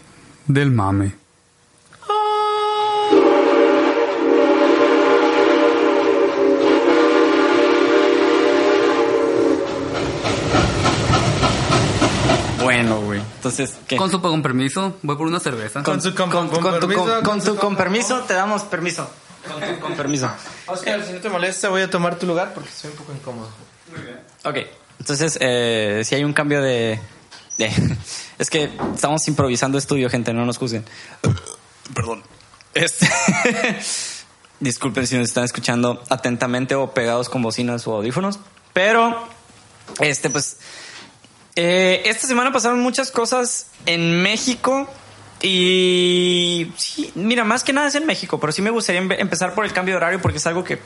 del mame. Bueno, güey. Entonces, ¿qué? Con su con permiso, voy por una cerveza. Con su con- con tu- permiso, con con tu- su- con permiso, te damos permiso. Con, tu- con permiso. Oscar, si no te molesta, voy a tomar tu lugar porque estoy un poco incómodo. Ok. Entonces, eh, si hay un cambio de, de- Es que estamos improvisando estudio, gente, no nos juzguen. Perdón. Este... Disculpen si nos están escuchando atentamente o pegados con bocinas o audífonos. Pero, este, pues... eh, esta semana pasaron muchas cosas en México. Y sí, mira, más que nada es en México, pero sí me gustaría empe- empezar por el cambio de horario porque es algo que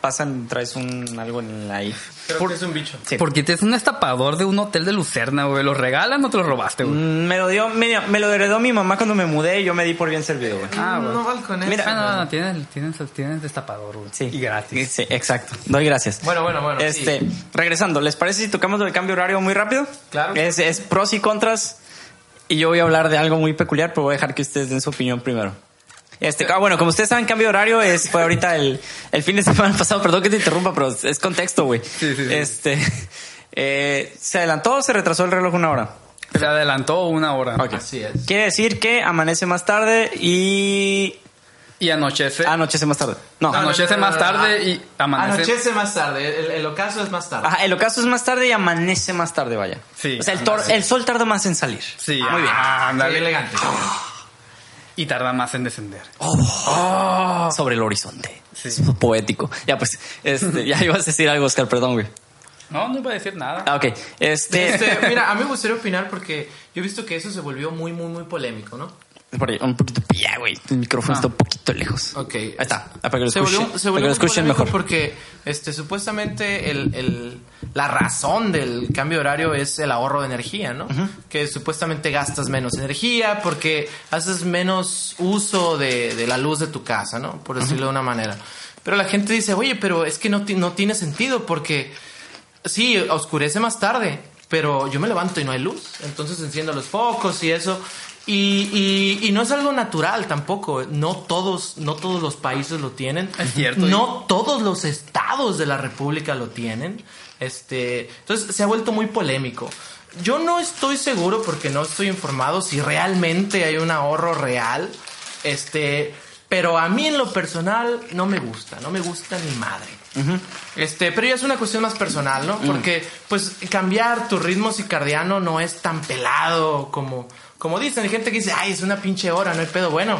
pasan, traes un algo en ahí. Creo que es un bicho. Sí. Porque te es un estapador de un hotel de Lucerna, güey. ¿Lo regalan o te lo robaste, güey? Mm, Me lo dio, me, me lo heredó mi mamá cuando me mudé y yo me di por bien servido, güey. Ah, güey. No val con eso. Mira. Ah, no, no, tienes, tienes, tienes destapador, güey. Sí. Y gratis. Sí, exacto. Doy gracias. Bueno, bueno, bueno. Este, sí. regresando, ¿les parece si tocamos el cambio de horario muy rápido? Claro. Es, es pros y contras. Y yo voy a hablar de algo muy peculiar, pero voy a dejar que ustedes den su opinión primero. Este, ah, bueno, como ustedes saben, cambio de horario es, fue ahorita el, el fin de semana pasado. Perdón que te interrumpa, pero es contexto, güey. Sí, sí, sí. Este, eh, se adelantó o se retrasó el reloj una hora. Se adelantó una hora. Ok. Así es. Quiere decir que amanece más tarde y Y anochece. anochece más tarde. No. No, no, anochece no, no, más tarde ah, y amanece. Anochece más tarde. El, el ocaso es más tarde. Ajá, el ocaso es más tarde y amanece más tarde, vaya. Sí, O sea, el, tor- el sol tarda más en salir. Sí, Muy bien. ah, Qué ándale. elegante. Y tarda más en descender. Sobre el horizonte. Sí. Es poético. Ya, pues, este, ya ibas a decir algo, Oscar, perdón, güey. No, no iba a decir nada. Ah, ok. Este, Este, mira, a mí me gustaría opinar porque yo he visto que eso se volvió muy, muy, muy polémico, ¿no? Por ahí, un poquito, ya, güey. El micrófono Ah. está un poquito lejos. Ok. Ahí está. Para que lo se escuchen, volvió, se para volvió que lo muy escuchen polémico mejor. porque este, supuestamente el, el- la razón del cambio de horario es el ahorro de energía, ¿no? Que supuestamente gastas menos energía porque haces menos uso de, de la luz de tu casa, ¿no? Por decirlo de una manera. Pero la gente dice, oye, pero es que no, ti- no tiene sentido porque sí, oscurece más tarde, pero yo me levanto y no hay luz. Entonces enciendo los focos y eso. Y, y- y no es algo natural tampoco. No todos, no todos los países lo tienen. Es cierto. No todos los estados de la República lo tienen. Este, entonces se ha vuelto muy polémico. Yo no estoy seguro porque no estoy informado si realmente hay un ahorro real. Este, pero a mí en lo personal no me gusta, no me gusta ni madre. Este, pero ya es una cuestión más personal, ¿no? Porque, pues, cambiar tu ritmo circadiano no es tan pelado como, como dicen. Hay gente que dice, ay, es una pinche hora, no hay pedo. Bueno,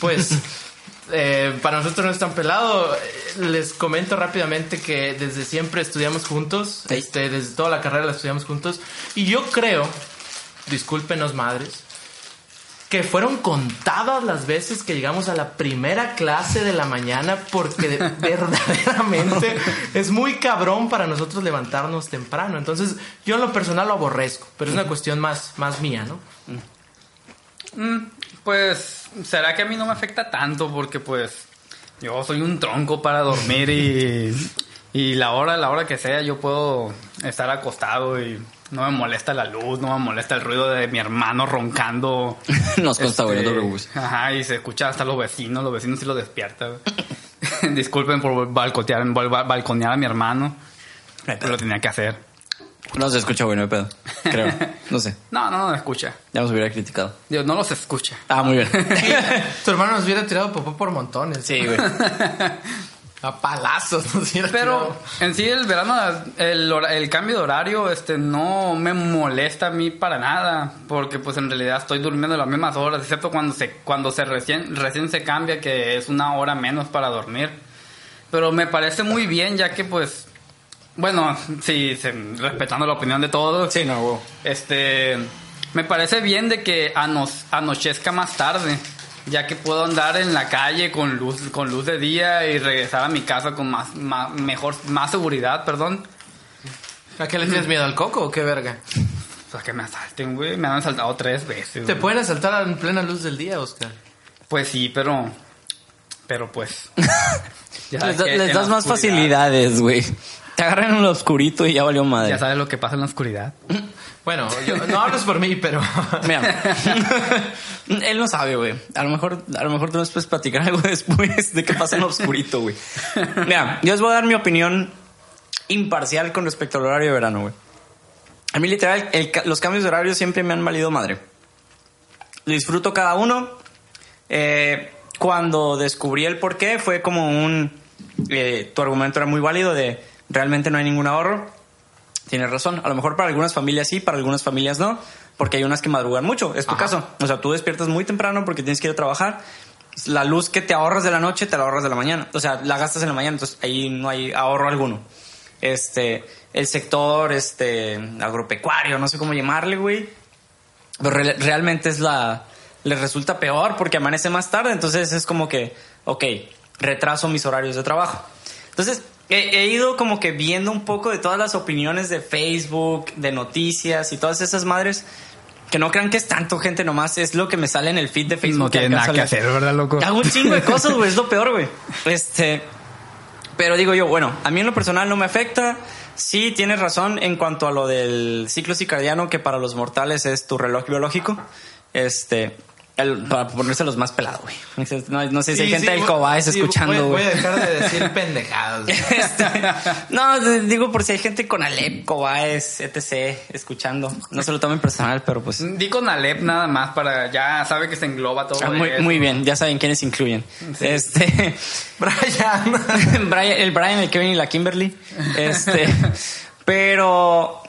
pues, eh, para nosotros no es tan pelado. Les comento rápidamente que desde siempre estudiamos juntos. Este, desde toda la carrera la estudiamos juntos. Y yo creo, discúlpenos madres, que fueron contadas las veces que llegamos a la primera clase de la mañana porque de- verdaderamente es muy cabrón para nosotros levantarnos temprano. Entonces, yo en lo personal lo aborrezco, pero es una cuestión más, más mía, ¿no? Mm, pues, ¿será que a mí no me afecta tanto? Porque, pues, yo soy un tronco para dormir y, y la hora, la hora que sea, yo puedo estar acostado y no me molesta la luz, no me molesta el ruido de mi hermano roncando. Nos consta, güey, no te Este, preocupes. Ajá, y se escucha hasta los vecinos, los vecinos sí lo despiertan. Disculpen por balcotear, bal- bal- balconear a mi hermano, pero lo tenía que hacer. No se escucha, güey, no hay pedo. Creo. No sé. No, no, no escucha. Ya nos hubiera criticado. Dios, no los escucha. Ah, muy bien. Tu hermano nos hubiera tirado popó por montones. Sí, güey. A palazos nos hubiera Pero en sí el verano, el, el cambio de horario, este, no me molesta a mí para nada, porque pues en realidad estoy durmiendo las mismas horas, excepto cuando se, cuando se recién, recién se cambia, que es una hora menos para dormir. Pero me parece muy bien, ya que pues, bueno, sí, se- respetando la opinión de todos, Sí, no, este, me parece bien de que anos- anochezca más tarde, ya que puedo andar en la calle con luz, con luz de día y regresar a mi casa con más, más mejor, más seguridad, perdón. ¿A qué le tienes miedo al coco o qué verga? O sea, que me asalten, güey. Me han asaltado tres veces. Te güey. pueden asaltar en plena luz del día, Oscar. Pues sí, pero. Pero pues. ya Les, sabes da- que les en das más facilidades, güey. Te agarran en el oscurito y ya valió madre. Ya sabes lo que pasa en la oscuridad. Bueno, yo, no hables por mí, pero... Mira, él no sabe, güey. A lo mejor, a lo mejor tú nos puedes platicar algo después de que pasa en oscurito, güey. Mira, yo les voy a dar mi opinión imparcial con respecto al horario de verano, güey. A mí literal, el los cambios de horario siempre me han valido madre. Lo disfruto cada uno. Eh, cuando descubrí el por qué, fue como un... eh, tu argumento era muy válido de realmente no hay ningún ahorro. Tienes razón. A lo mejor para algunas familias sí, para algunas familias no. Porque hay unas que madrugan mucho. Es tu Ajá. caso. O sea, tú despiertas muy temprano porque tienes que ir a trabajar. La luz que te ahorras de la noche, te la ahorras de la mañana. O sea, la gastas en la mañana. Entonces ahí no hay ahorro alguno. Este, el sector, este, agropecuario, no sé cómo llamarle, güey. Pero re- realmente es la... Les resulta peor porque amanece más tarde. Entonces es como que, ok, retraso mis horarios de trabajo. Entonces he, ido como que viendo un poco de todas las opiniones de Facebook, de noticias y todas esas madres. Que no crean que es tanto, gente, nomás es lo que me sale en el feed de Facebook. No tiene nada alcanzo que hacer, ¿verdad, loco? Hago un chingo de cosas, güey, es lo peor, güey. Este, pero digo yo, bueno, a mí en lo personal no me afecta. Sí, tienes razón en cuanto a lo del ciclo circadiano, que para los mortales es tu reloj biológico. Este, el- para ponerse los más pelados, güey. No, no sé si hay Sí, gente sí, del voy- Cobáez sí, escuchando, voy, güey. voy a dejar de decir pendejadas. Este, no, digo por si hay gente con Alep, Cobáez, etc. escuchando. No se lo tomen personal, pero pues. Di con Alep nada más para ya sabe que se engloba todo. Ah, muy, eso. muy bien, ya saben quiénes incluyen. Este. Brian. Brian- el Brian, el Kevin y la Kimberly. Este. pero.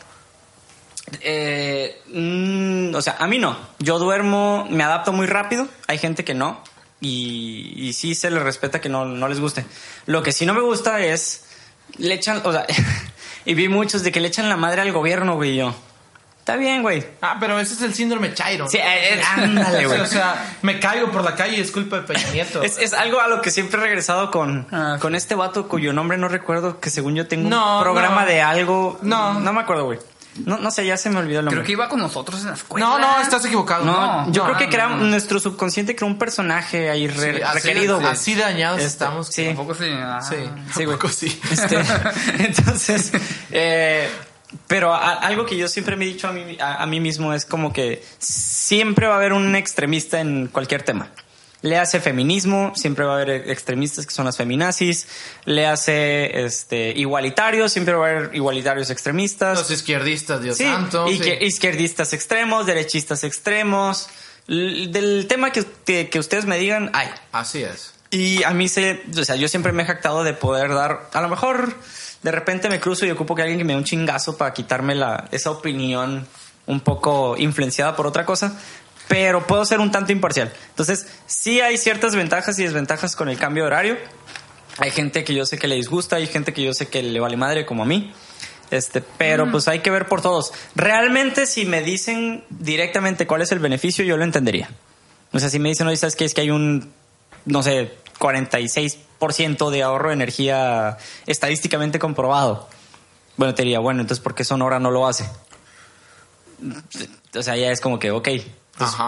Eh, mm, o sea, a mí no. Yo duermo, me adapto muy rápido. Hay gente que no. Y, y sí se les respeta que no, no les guste. Lo que sí no me gusta es. Le echan. O sea, y vi muchos de que le echan la madre al gobierno, güey. yo. Está bien, güey. Ah, pero ese es el síndrome Chairo. Sí, eh, eh, ándale, güey. O sea, me caigo por la calle y es culpa de Peña Nieto. Es, es algo a lo que siempre he regresado con, Ah, con este vato cuyo nombre no recuerdo, que según yo tengo No, un programa no. de algo. No. No me acuerdo, güey. No, no sé, ya se me olvidó el nombre. Creo que iba con nosotros en la escuela. No, no, estás equivocado. No, No, yo no, creo que crea- no. nuestro subconsciente creó un personaje ahí re- Sí, así- requerido, güey. Así dañados Este, estamos. sí. Tampoco sí. ah. Sí, Sí, güey. sí. Este, entonces, eh, pero a- algo que yo siempre me he dicho a mí, a, a mí mismo es como que siempre va a haber un extremista en cualquier tema. Le hace feminismo, siempre va a haber extremistas que son las feminazis. Le hace este, igualitarios, siempre va a haber igualitarios extremistas. Los izquierdistas, Dios Sí, santo. y sí. que izquierdistas extremos, derechistas extremos. Del tema que, que, que ustedes me digan, hay. Así es. Y a mí se, o sea, yo siempre me he jactado de poder dar, a lo mejor de repente me cruzo y ocupo que alguien que me dé un chingazo para quitarme la, esa opinión un poco influenciada por otra cosa, pero puedo ser un tanto imparcial. Entonces, sí hay ciertas ventajas y desventajas con el cambio de horario. Hay gente que yo sé que le disgusta, hay gente que yo sé que le vale madre como a mí. Este, pero pues hay que ver por todos. Realmente si me dicen directamente cuál es el beneficio, yo lo entendería. O sea, si me dicen, oye, ¿sabes qué? Es que hay un, no sé, 46% de ahorro de energía estadísticamente comprobado. Bueno, te diría, bueno, entonces ¿por qué Sonora no lo hace? O sea, ya es como que, ok.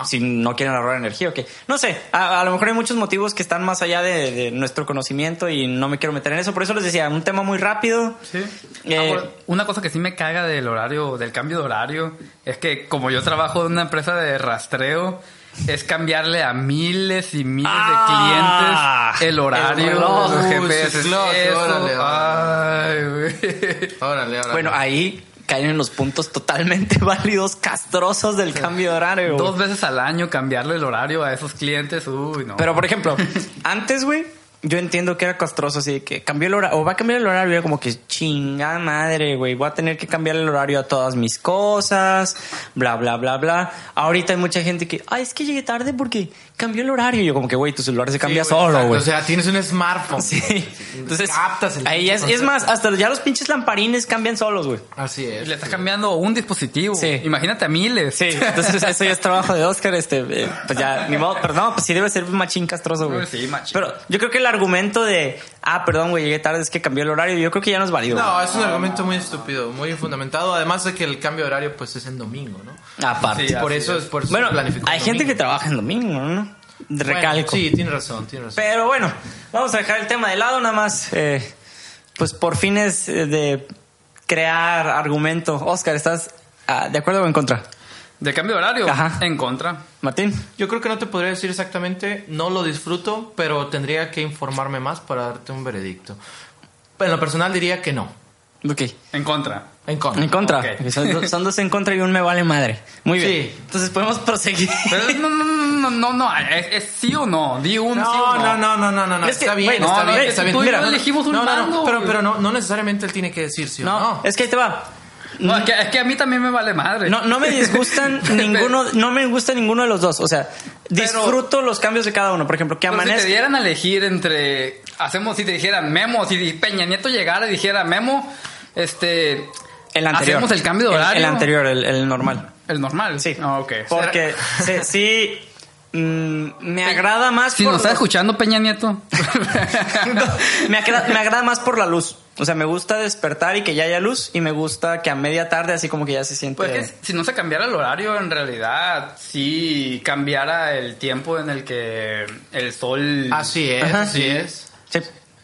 Si no quieren ahorrar energía, ok. No sé, a, a lo mejor hay muchos motivos que están más allá de, de nuestro conocimiento y no me quiero meter en eso. Por eso les decía, un tema muy rápido. Sí. Eh, Ah, una cosa que sí me caga del horario, del cambio de horario, es que como yo trabajo en una empresa de rastreo, es cambiarle a miles y miles Ah, de clientes el horario el reloj, de los sus GPS. slots, Eso, órale, ay, güey. Órale, órale. Bueno, ahí caen en los puntos totalmente válidos, castrosos del cambio de horario. Dos veces al año cambiarle el horario a esos clientes, uy, no. Pero, por ejemplo, antes, güey, yo entiendo que era castroso, así de que cambió el horario, o va a cambiar el horario, era como que chingada madre, güey, voy a tener que cambiar el horario a todas mis cosas, bla, bla, bla, bla. Ahorita hay mucha gente que, ay, es que llegué tarde porque cambió el horario. Y yo, como que, güey, tu celular se cambia Sí, solo, güey. O sea, tienes un smartphone. Sí. Entonces, Captas el ahí es, es más, hasta ya los pinches lamparines cambian solos, güey. Así es. le estás cambiando un dispositivo. Sí. Imagínate a miles. Sí, entonces eso ya es trabajo de Oscar, este, eh, pues ya, ni modo, pero no, pues sí debe ser machín castroso, güey. Sí, machín. Pero yo creo que el argumento de, ah, perdón, güey, llegué tarde, es que cambió el horario, yo creo que ya no es válido. No, es un argumento muy estúpido, muy infundamentado. Además de que el cambio de horario pues es en domingo, ¿no? Aparte. Sí, por eso es. es por eso bueno, se planificó hay en gente que trabaja en domingo, ¿no? Recalco. Bueno, sí, tiene razón, tiene razón. Pero bueno, vamos a dejar el tema de lado, nada más, eh, pues por fines eh, de crear argumento. Oscar, ¿estás ah, de acuerdo o en contra? De cambio de horario, Ajá. en contra. Martín. Yo creo que no te podría decir exactamente, no lo disfruto, pero tendría que informarme más para darte un veredicto. En lo personal diría que no. Ok. En contra. En contra. En contra. Ok. Son, son dos en contra y un me vale madre. Muy bien. Sí. Entonces podemos proseguir. Pero no, no, no, no, no, no, es, es sí o no. Di un sí No, o no. no, no, no, no, no, no. Es que, está bien, no, está no, bien, no, está bien. tú yo no, elegimos un no, no, no, pero, pero no, no necesariamente él tiene que decir sí o No, no. es que ahí te va. No, es que, es que a mí también me vale madre. No, no me disgustan ninguno, no me gusta ninguno de los dos. O sea, disfruto los cambios de cada uno. Por ejemplo, que Pero si te amanezca. dieran a elegir entre. Hacemos, si te dijeran Memo, si Peña Nieto llegara y dijera Memo, este. El anterior. Hacemos el cambio de horario. El, anterior, el, el normal. El normal. Sí. Ah, ok. Porque sí, sí, mm, me agrada más Si por nos está los- escuchando Peña Nieto. me, agrada, me agrada más por la luz. O sea, me gusta despertar y que ya haya luz y me gusta que a media tarde así como que ya se siente... Pues que si no se cambiara el horario, en realidad sí cambiara el tiempo en el que el sol. Así es, Ajá. así es. Sí.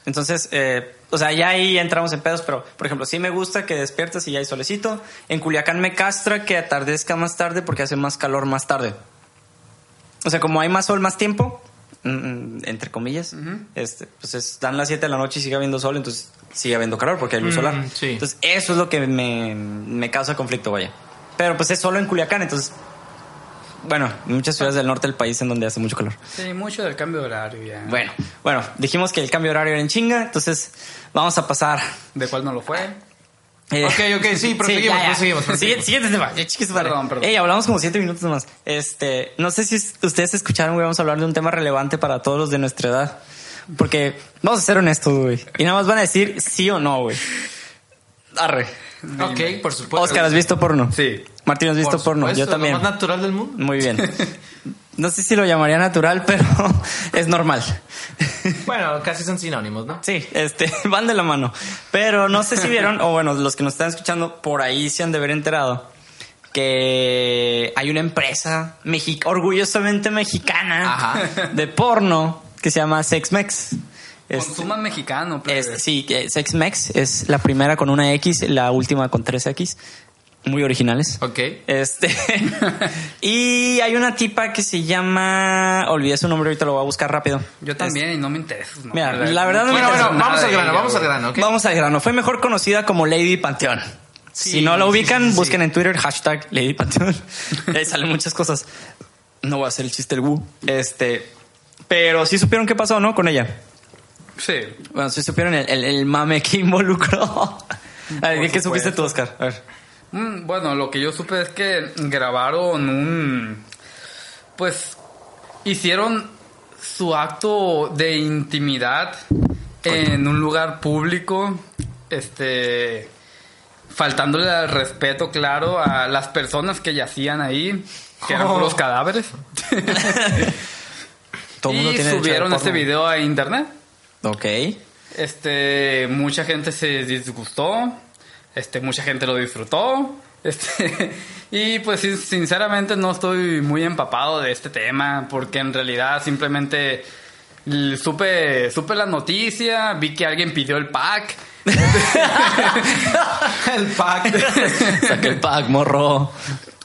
Entonces, eh, o sea, ya ahí entramos en pedos, pero por ejemplo, sí me gusta que despiertas y ya hay solecito. En Culiacán me castra que atardezca más tarde porque hace más calor más tarde. o sea, como hay más sol más tiempo, mm, entre comillas, este, pues es- dan las 7 de la noche y sigue habiendo sol, entonces sigue habiendo calor porque hay luz Mm, solar. sí. Entonces eso es lo que me, me causa conflicto, vaya. Pero pues es solo en Culiacán, entonces, bueno, muchas ciudades del norte del país en donde hace mucho calor. Sí, mucho del cambio de horario ya. Bueno, bueno, dijimos que el cambio de horario era en chinga, entonces vamos a pasar. ¿De cuál no lo fue? eh, Ok, ok, sí, proseguimos, ya, ya. proseguimos, proseguimos. Siguiente, siguiente tema. Ya, chiquis, vale. Perdón, perdón. Ey, hablamos como siete minutos nomás. Este, no sé si es- ustedes escucharon, güey, vamos a hablar de un tema relevante para todos los de nuestra edad. Porque vamos a ser honestos, güey. Y nada más van a decir sí o no, güey. Arre. Ok, por supuesto. Oscar, ¿has visto porno? Sí. Martín, ¿has visto Por porno? supuesto, Yo también. Lo más natural del mundo. Muy bien. No sé si lo llamaría natural, pero es normal. Bueno, casi son sinónimos, ¿no? Sí, este, van de la mano. Pero no sé si vieron, o bueno, los que nos están escuchando por ahí se han de haber enterado que hay una empresa mexi- orgullosamente mexicana Ajá. de porno que se llama Sexmex. Este, Consuman mexicano, es- sí, que Sexmex es la primera con una X, la última con tres X. Muy originales. Ok. Este. y hay una tipa que se llama. Olvidé su nombre, ahorita lo voy a buscar rápido. Yo también y no me interesa. no, Mira, la verdad no me interesa bueno, vamos al grano, vamos al grano, ¿ok? Vamos al grano. Fue mejor conocida como Lady Panteón. Sí, si no la ubican, sí, sí. busquen en Twitter hashtag Lady Panteón. Ahí salen muchas cosas. No voy a hacer el chiste del Wu. Este. Pero sí supieron qué pasó, ¿no? Con ella. Sí. Bueno, sí supieron el, el- el mame que involucró. A ver, ¿qué supiste tú, Oscar? A ver. Mm, Bueno, lo que yo supe es que grabaron un... Pues hicieron su acto de intimidad en un lugar público, este, faltándole al respeto, claro, a las personas que yacían ahí, que eran Oh. puros cadáveres. Todo el mundo y tiene subieron este video a internet. Ok. Este, mucha gente se disgustó, este, mucha gente lo disfrutó, este, y pues sinceramente no estoy muy empapado de este tema, porque en realidad simplemente supe, supe la noticia, vi que alguien pidió el pack, el pack. Saca el pack, morro.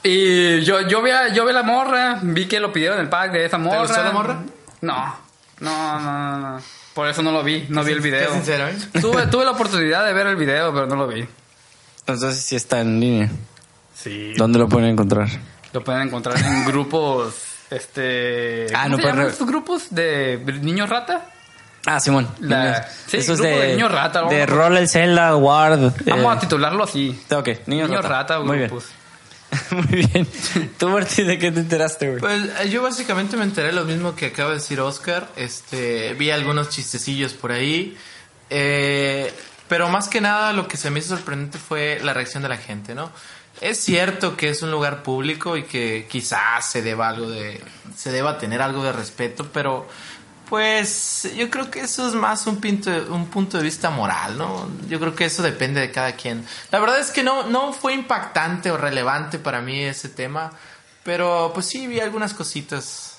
y yo, yo vi a, yo vi a la morra, vi que lo pidieron el pack de esa morra. gustó la morra? No, no, no, no, no. Por eso no lo vi, no vi el video. Sincero, ¿eh? Tuve, tuve la oportunidad de ver el video, pero no lo vi. Entonces sí está en línea. Sí. ¿Dónde lo pueden encontrar? Lo pueden encontrar en grupos, este... Ah, ¿cómo no se pueden llaman estos grupos? ¿De niños rata? Ah, Simón. La- Niños. sí, Eso es grupo de, de niños rata, vamos De a- Roll el Zelda, Ward. Vamos eh, a titularlo así. Ok, niños, Niños rata. rata, Muy bien. grupos. Muy bien. ¿Tú, Martín, de qué te enteraste, güey? Pues eh, yo básicamente me enteré lo mismo que acaba de decir Oscar. Este, vi algunos chistecillos por ahí. Eh, pero más que nada lo que se me hizo sorprendente fue la reacción de la gente, ¿no? Es cierto que es un lugar público y que quizás se deba algo de se deba tener algo de respeto, pero pues yo creo que eso es más un punto, un punto de vista moral, ¿no? Yo creo que eso depende de cada quien. La verdad es que no, no fue impactante o relevante para mí ese tema, pero pues sí vi algunas cositas.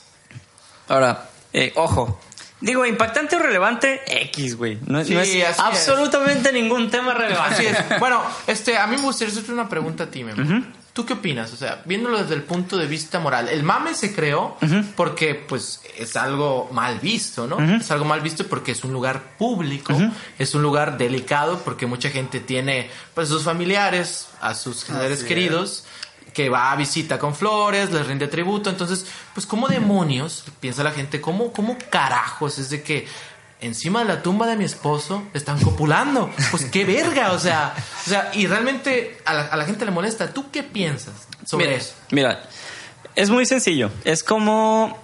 Ahora, eh, ojo. Digo, impactante o relevante, X, güey. No, Sí, no es es. absolutamente ningún tema relevante. Así es. Bueno, este, a mí me gustaría hacerte una pregunta a ti, Memo. ¿Tú qué opinas? O sea, viéndolo desde el punto de vista moral, el mame se creó porque, pues, es algo mal visto, ¿no? Es algo mal visto porque es un lugar público, es un lugar delicado porque mucha gente tiene, pues, sus familiares, a sus seres queridos, que va a visita con flores, les rinde tributo. Entonces, pues, ¿cómo demonios? Piensa la gente, ¿cómo, cómo carajos? Es de que encima de la tumba de mi esposo están copulando. Pues qué verga, o sea, o sea, y realmente a la, a la gente le molesta. ¿Tú qué piensas sobre Mira, eso? mira, es muy sencillo. Es como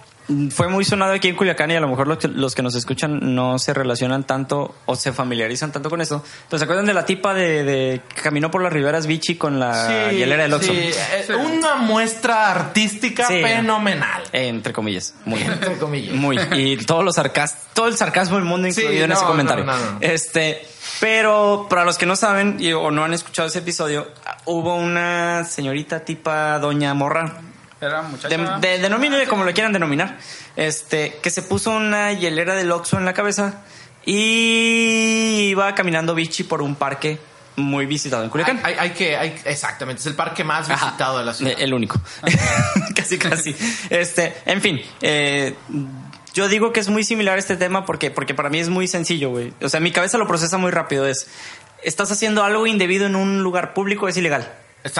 fue muy sonado aquí en Culiacán y a lo mejor los que, los que nos escuchan no se relacionan tanto o se familiarizan tanto con eso. Entonces, ¿se acuerdan de la tipa de, de que caminó por las riberas Vichy con la hielera del Oxxo? sí, eh, una muestra artística Sí. fenomenal. Eh, entre comillas, muy Entre comillas. Muy. Y todos los sarcas, todo el sarcasmo del mundo Sí, incluido en ese no, comentario. no, no. Este, pero para los que no saben y, o no han escuchado ese episodio, hubo una señorita tipa Doña Morra. Era muchacha. De, de, denomínenle como lo quieran denominar. Este, que se puso una hielera del Oxxo en la cabeza y iba caminando bichi por un parque muy visitado en Culiacán. Hay, hay que, hay, exactamente, es el parque más Ajá, visitado de la ciudad. El único. casi, casi. Este, en fin, eh, yo digo que es muy similar este tema porque, porque para mí es muy sencillo, güey. O sea, mi cabeza lo procesa muy rápido. Es, estás haciendo algo indebido en un lugar público, es ilegal.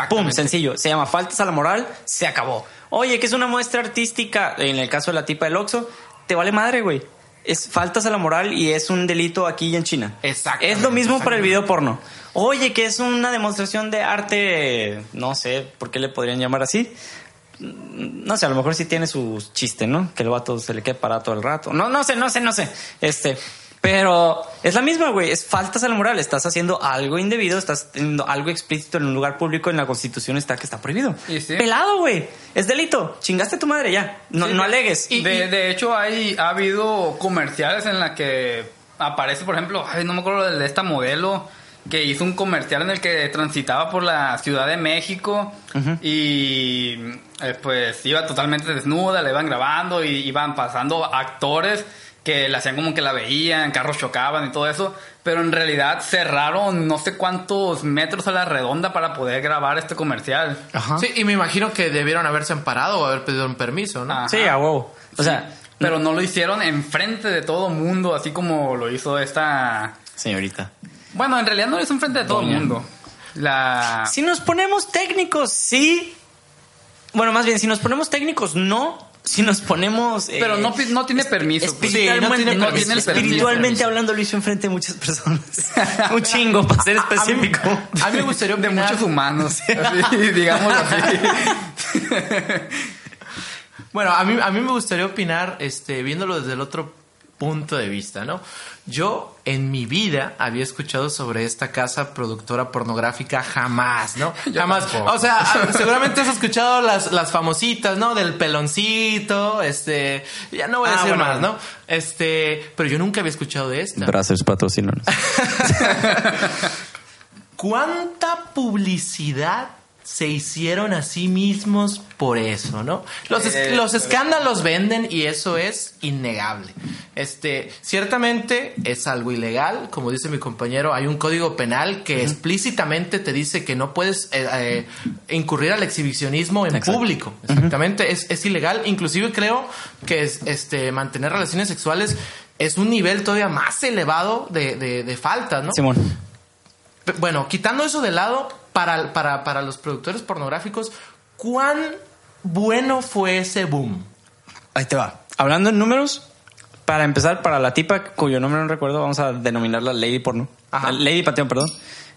Pum, sencillo. Se llama faltas a la moral, se acabó. Oye, que es una muestra artística, en el caso de la tipa del Oxxo, te vale madre, güey. Es faltas a la moral y es un delito aquí y en China. Exactamente, Es lo mismo para el video porno. Oye, que es una demostración de arte, no sé por qué le podrían llamar así. Mm, No sé, a lo mejor sí tiene su chiste, ¿no? Que el vato se le quede parado todo el rato. No, no sé, no sé, no sé. Este, pero es la misma, güey. Es faltas a la moral. Estás haciendo algo indebido, estás teniendo algo explícito en un lugar público. En la constitución está que está prohibido. Y sí. Pelado, güey. Es delito. Chingaste a tu madre ya. No, Sí, no alegues. de, de hecho, hay, ha habido comerciales en la que aparece, por ejemplo, ay, no me acuerdo de esta modelo que hizo un comercial en el que transitaba por la Ciudad de México y eh, pues iba totalmente desnuda, la iban grabando y iban pasando actores que le hacían como que la veían, carros chocaban y todo eso, pero en realidad cerraron no sé cuántos metros a la redonda para poder grabar este comercial. Ajá. Sí, y me imagino que debieron haberse amparado o haber pedido un permiso, ¿no? Ajá. Sí, a huevo. O sea, Pero no lo hicieron enfrente de todo mundo, así como lo hizo esta... señorita. Bueno, en realidad no lo hizo enfrente de todo el mundo. La... Si nos ponemos técnicos, sí. Bueno, más bien, si nos ponemos técnicos, no. Si nos ponemos. eh, Pero no, no tiene permiso. pues. Espiritualmente, Sí, no tiene no permiso. tiene el permiso. espiritualmente hablando, lo hizo enfrente de muchas personas. Un chingo, para ser específico. A mí me gustaría De opinar- muchos humanos, así, digámoslo así. Bueno, a mí, a mí me gustaría opinar, este, viéndolo desde el otro punto de vista, ¿no? Yo en mi vida había escuchado sobre esta casa productora pornográfica jamás, ¿no? jamás. tampoco. O sea, seguramente has escuchado las, las famositas, ¿no? Del peloncito, este, ya no voy a Ah, decir bueno. más, ¿no? Este, pero yo nunca había escuchado de esta. Brazzers patrocínanos. ¿Cuánta publicidad se hicieron a sí mismos por eso, no? Los, es- Eh, los escándalos venden y eso es innegable. Este, ciertamente es algo ilegal, como dice mi compañero, hay un código penal que explícitamente te dice que no puedes eh, eh, incurrir al exhibicionismo en Exacto. público. Exactamente, es, es ilegal. Inclusive creo que es, este, mantener relaciones sexuales es un nivel todavía más elevado de, de, de faltas, ¿no? Simón. Bueno, quitando eso de lado, para, para, para los productores pornográficos, ¿cuán bueno fue ese boom? Ahí te va. Hablando en números, para empezar, para la tipa cuyo nombre no recuerdo, vamos a denominarla Lady Porno. Ajá. Lady Pateón, perdón.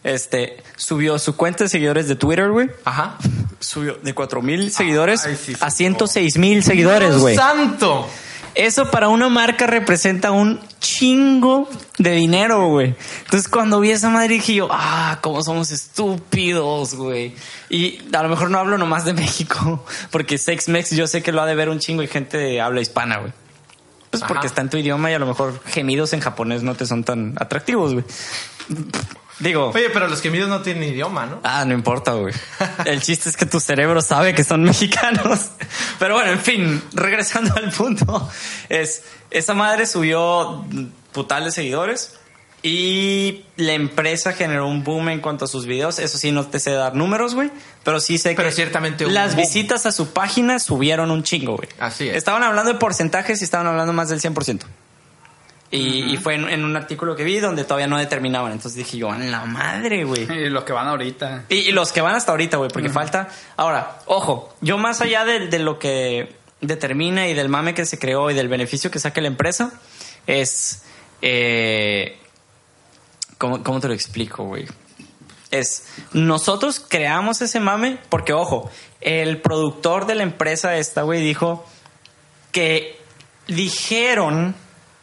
Este, subió su cuenta de seguidores de Twitter, güey. Ajá. Subió de 4 mil seguidores Ay, sí, sí, a 106 mil seguidores, ¡Dios güey. ¡Santo! Eso para una marca representa un chingo de dinero, güey. Entonces cuando vi esa madre dije yo, ah, cómo somos estúpidos, güey. Y a lo mejor no hablo nomás de México, porque Sex Mex yo sé que lo ha de ver un chingo y gente de habla hispana, güey. Pues Ajá. porque está en tu idioma y a lo mejor gemidos en japonés no te son tan atractivos, güey. Digo, Oye, pero los gemidos no tienen idioma, ¿no? Ah, no importa, güey. El chiste es que tu cerebro sabe que son mexicanos. Pero bueno, en fin, regresando al punto, es esa madre subió putales seguidores y la empresa generó un boom en cuanto a sus videos. Eso sí, no te sé dar números, güey, pero sí sé Pero que ciertamente las boom. visitas a su página subieron un chingo, güey. Así es. Estaban hablando de porcentajes y estaban hablando más del 100%. Y, y fue en, en un artículo que vi donde todavía no determinaban. Entonces dije yo, en la madre, güey. Y los que van ahorita. Y, y los que van hasta ahorita, güey, porque falta. Ahora, ojo, yo más allá de, de lo que determina y del mame que se creó y del beneficio que saque la empresa, es. Eh, ¿cómo, ¿Cómo te lo explico, güey? Es. Nosotros creamos ese mame porque, ojo, el productor de la empresa esta, güey, dijo que dijeron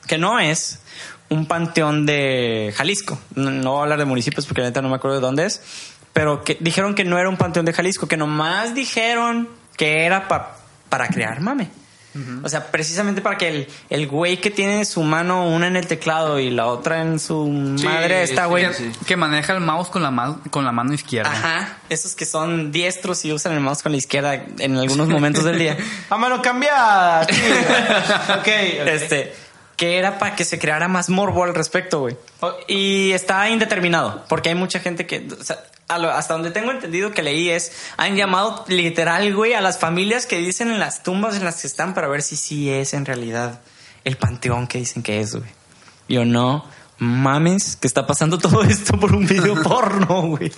que no es un panteón de Jalisco. No, no voy a hablar de municipios porque la neta no me acuerdo de dónde es. Pero que dijeron que no era un panteón de Jalisco, que nomás dijeron que era pa- para crear mame. O sea, precisamente para que el, el güey que tiene su mano una en el teclado y la otra en su madre está, sí, güey. Que, maneja el mouse con la, ma- con la mano izquierda. Ajá, esos que son diestros y usan el mouse con la izquierda en algunos momentos del día. A mano cambiada. ok. Este, que era para que se creara más morbo al respecto, güey. Y está indeterminado, porque hay mucha gente que, o sea, hasta donde tengo entendido que leí es, han llamado literal, güey, a las familias que dicen en las tumbas en las que están para ver si sí es en realidad el panteón que dicen que es, güey. Yo no mames que está pasando todo esto por un video porno, güey.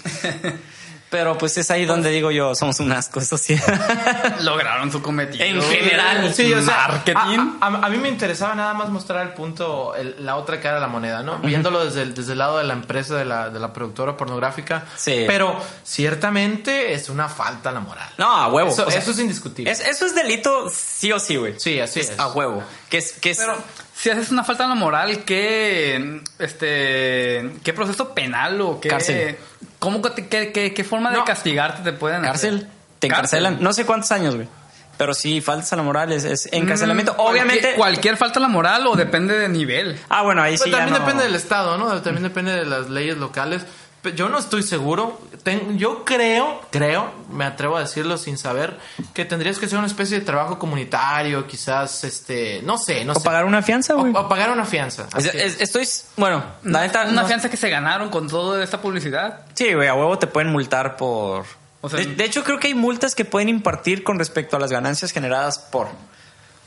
Pero pues es ahí donde digo yo, somos un asco de sociedad. Lograron su cometido. En general. Sí, o sea, marketing. A, a- a mí me interesaba nada más mostrar el punto, el- la otra cara de la moneda, ¿no? Viéndolo desde el, desde el lado de la empresa, de la, de la productora pornográfica. Sí. Pero ciertamente es una falta a la moral. No, a huevo. Eso, O sea, eso es indiscutible. es- eso es delito sí o sí, güey. Sí, así es. A huevo. Que es, que es, Pero si haces una falta a la moral, ¿qué, este, qué proceso penal o qué... Cárcel. ¿Cómo que te- qué, qué- qué forma de castigarte te pueden cárcel. hacer? Te Cárcel. encarcelan. No sé cuántos años, güey. Pero sí, faltas a la moral es, es encarcelamiento. Mm, Obviamente. Cualquier falta a la moral o depende de nivel. Ah, bueno, ahí Pues sí. ya también no- depende del estado, ¿no? También depende de las leyes locales. Yo no estoy seguro. Ten- yo creo, creo, me atrevo a decirlo sin saber, que tendrías que hacer una especie de trabajo comunitario, quizás, este, no sé, no O sé. pagar una fianza, O- güey. o pagar una fianza. Es- es. es- estoy. Bueno, la neta. Una no- fianza que se ganaron con toda esta publicidad. Sí, güey, a huevo te pueden multar por. O sea, de, de hecho, creo que hay multas que pueden impartir con respecto a las ganancias generadas por.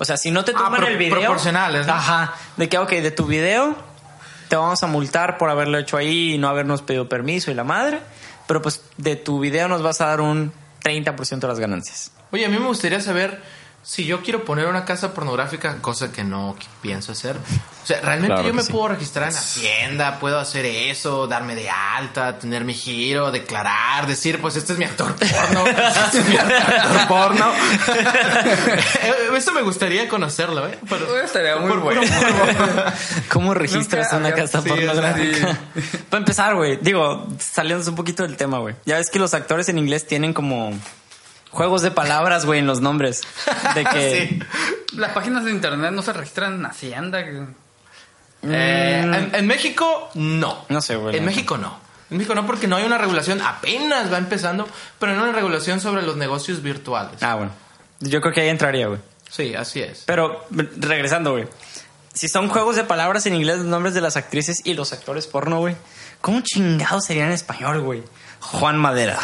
O sea, si no te Ah, toman pro- el video. proporcionales, ¿no? Ajá. De que, ok, de tu video te vamos a multar por haberlo hecho ahí y no habernos pedido permiso y la madre. Pero pues de tu video nos vas a dar un 30% de las ganancias. Oye, a mí me gustaría saber si yo quiero poner una casa pornográfica, cosa que no pienso hacer. O sea, realmente Claro yo me sí. puedo registrar en Hacienda, puedo hacer eso, darme de alta, tener mi giro, declarar, decir, pues este es mi actor porno, este es mi actor porno. Eso me gustaría conocerlo, ¿eh? Pero- Estaría muy por- bueno. ¿Cómo registras Nunca una casa sí, pornográfica? Para empezar, güey, digo, saliéndose un poquito del tema, güey. Ya ves que los actores en inglés tienen como juegos de palabras, güey, en los nombres. De que. Sí. Las páginas de internet no se registran en Hacienda. que- Eh, en, en México, no. No sé, güey. En México no. En México no, porque no hay una regulación, apenas va empezando, pero no una regulación sobre los negocios virtuales. Ah, bueno. Yo creo que ahí entraría, güey. Sí, así es. Pero, regresando, güey. Si son juegos de palabras en inglés, los nombres de las actrices y los actores porno, güey. ¿Cómo chingados serían en español, güey? Juan Madera.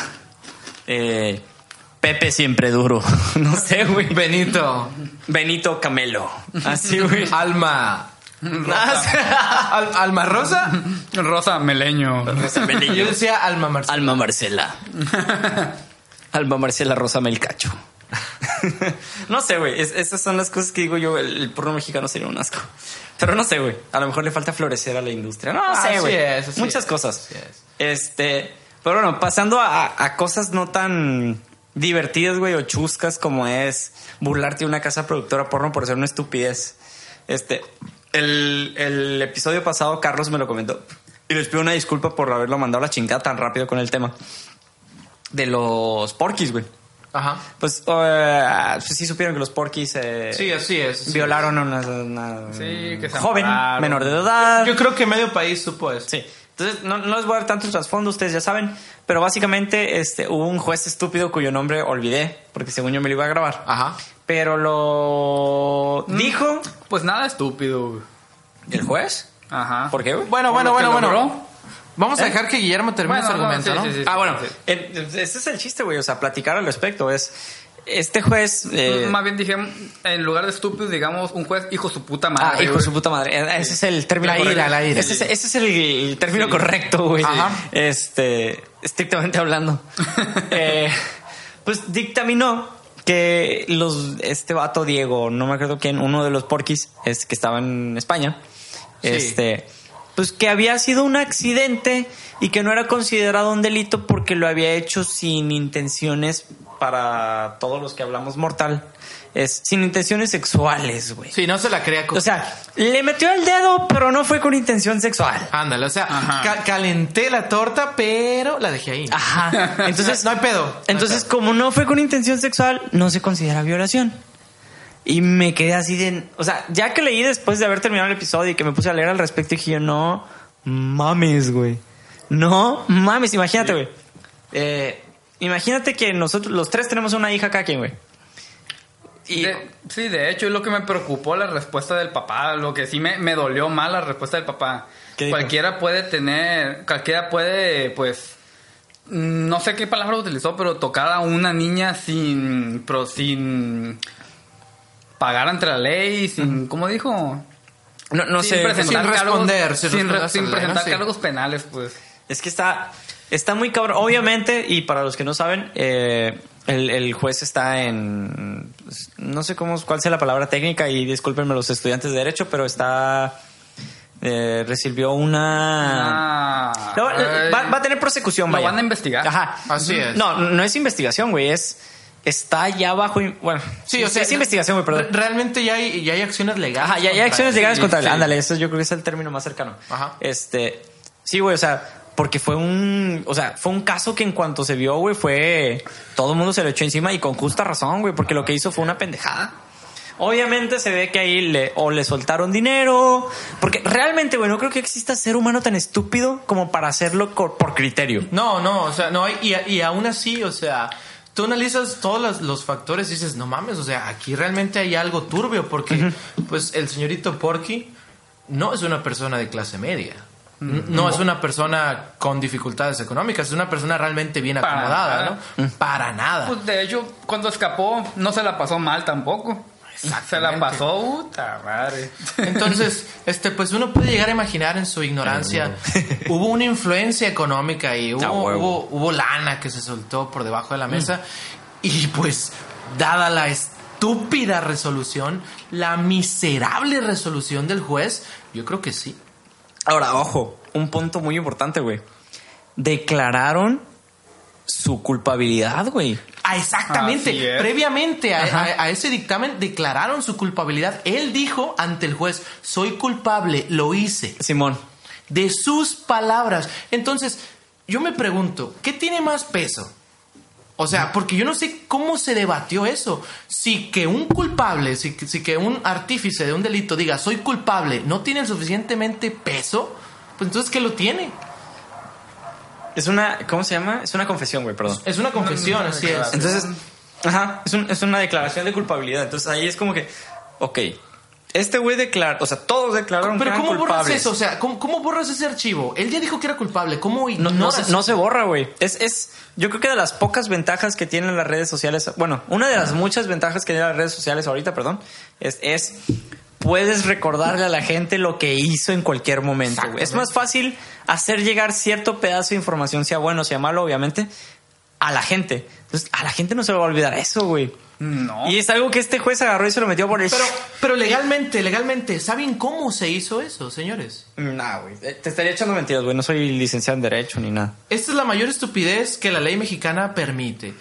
Eh, Pepe siempre duro. no sé, güey. Benito, Benito Camelo. Así, güey. Alma. Al- Alma Rosa. Rosa Meleño. Yo decía Alma Marcela. Alma Marcela. Alma Marcela Rosa Melcacho. no sé, güey. Es- esas son las cosas que digo yo. El, el porno mexicano sería un asco. Pero no sé, güey. A lo mejor le falta florecer a la industria. No sé, Así güey. Muchas es, cosas. es. Este. Pero bueno, pasando a, a cosas no tan divertidas, güey, o chuscas como es burlarte de una casa productora porno por ser una estupidez. Este. El, el episodio pasado, Carlos me lo comentó. Y les pido una disculpa por haberlo mandado a la chingada tan rápido con el tema. De los porquis, güey. Ajá. Pues, pues sí supieron que los porquis eh, Sí, así es. así violaron a una, una Sí, que se joven, menor de edad. Yo creo que medio país supo eso. Sí. Entonces, no, no les voy a dar tanto trasfondo, ustedes ya saben. Pero básicamente, este, hubo un juez estúpido cuyo nombre olvidé, porque según yo me lo iba a grabar. Ajá. Pero lo dijo Pues nada estúpido. el juez. Ajá. ¿Por qué, güey? Bueno, bueno, bueno, bueno. logró. Vamos a ¿Eh? dejar que Guillermo termine Bueno, su no, argumento, sí, ¿no? sí, sí. Ah, bueno, Sí. eh, ese es el chiste, güey. O sea, platicar al respecto es. Este juez. eh, Más bien dije, en lugar de estúpido, digamos, un juez hijo su puta madre. Ah, hijo güey. su puta madre. Eh, Ese es el término La ira, correcto. la ira. Ese es, ese es el, el término correcto, güey. Ajá. Este, estrictamente hablando. Eh, pues dictaminó que los, este vato Diego, no me acuerdo quién, uno de los porquis, es que estaba en España, Sí. este, pues que había sido un accidente y que no era considerado un delito porque lo había hecho sin intenciones para todos los que hablamos mortal. Es sin intenciones sexuales, güey. Sí, no se la crea. con- O sea, le metió el dedo, pero no fue con intención sexual. Ándale, o sea, ca- calenté la torta, pero la dejé ahí. Ajá. Entonces, no hay pedo. no hay entonces pedo. como no fue con intención sexual, no se considera violación. Y me quedé así de... O sea, ya que leí después de haber terminado el episodio y que me puse a leer al respecto, dije yo, no mames, güey. No mames, imagínate, güey. Eh, imagínate que nosotros, los tres tenemos una hija acá, güey. Y, De- sí, de hecho, es lo que me preocupó la respuesta del papá. Lo que sí me, me dolió más la respuesta del papá. Cualquiera puede tener, cualquiera puede, pues, no sé qué palabra utilizó, pero tocar a una niña sin, pero sin pagar ante la ley, sin, ¿cómo dijo? no, no sin sé. presentar sin responder, sin sin, responder re- a sin la ley, presentar cargos penales, pues. Es que está, está muy cabrón. Obviamente, y para los que no saben, eh, el, el juez está en. No sé cómo, cuál sea la palabra técnica, y discúlpenme los estudiantes de Derecho, pero está. eh, recibió una. Ah, No, ay. va, va a tener prosecución, Lo vaya. van a investigar. Ajá. Así es. No, no es investigación, güey. Es. Está ya bajo. Bueno, Sí, o sea, es investigación, güey, perdón. re- Realmente ya hay, ya hay acciones legales. Ajá, ya, hay acciones legales Sí, contra él. sí. Ándale, eso yo creo que es el término más cercano. Ajá. Este, sí, güey, o sea, porque fue un, o sea, fue un caso que en cuanto se vio, güey, fue, todo el mundo se lo echó encima y con justa razón, güey, porque lo que hizo fue una pendejada. Obviamente se ve que ahí le, o le soltaron dinero, porque realmente, güey, no creo que exista ser humano tan estúpido como para hacerlo por criterio. No, no, o sea, no hay, y, y aún así, o sea, tú analizas todos los, los factores y dices, no mames, o sea, aquí realmente hay algo turbio porque, pues, el señorito Porky no es una persona de clase media. No es una persona con dificultades económicas, es una persona realmente bien Para acomodada, nada. ¿no? Para nada. Pues de hecho, cuando escapó, no se la pasó mal tampoco. Se la pasó, puta madre. Entonces, este, pues uno puede llegar a imaginar en su ignorancia, hubo una influencia económica y hubo, huevo. hubo, hubo lana que se soltó por debajo de la mesa y pues, dada la estúpida resolución, la miserable resolución del juez, yo creo que sí. Ahora, ojo, un punto muy importante, güey. Declararon su culpabilidad, güey. Ah, exactamente. Previamente a- a ese dictamen declararon su culpabilidad. Él dijo ante el juez, soy culpable, lo hice. Simón. de sus palabras. Entonces, yo me pregunto, ¿qué tiene más peso? O sea, porque yo no sé cómo se debatió eso. Si que un culpable, si, que- si que un artífice de un delito diga soy culpable, no tiene el suficientemente peso, pues entonces ¿qué lo tiene? Es una, ¿cómo se llama? Es una confesión, güey, perdón. Es una confesión, así es. Entonces, ajá, es, un- es una declaración de culpabilidad. Entonces ahí es como que, ok, este güey declara, o sea, todos declararon Pero que eran ¿cómo borras eso? O sea, ¿cómo, cómo borras ese archivo? Él ya dijo que era culpable. ¿Cómo No, no, se, no se borra, güey. Es, es, yo creo que de las pocas ventajas que tienen las redes sociales, bueno, una de las muchas ventajas que tienen las redes sociales ahorita, perdón, es, es puedes recordarle a la gente lo que hizo en cualquier momento. Es más fácil hacer llegar cierto pedazo de información, sea bueno, sea malo, obviamente, a la gente. Entonces, a la gente no se le va a olvidar eso, güey. No. Y es algo que este juez agarró y se lo metió por el... Pero, pero legalmente, legalmente, ¿saben cómo se hizo eso, señores? Nah, güey. Eh, Te estaría echando mentiras, güey. No soy licenciado en Derecho ni nada. Esta es la mayor estupidez que la ley mexicana permite.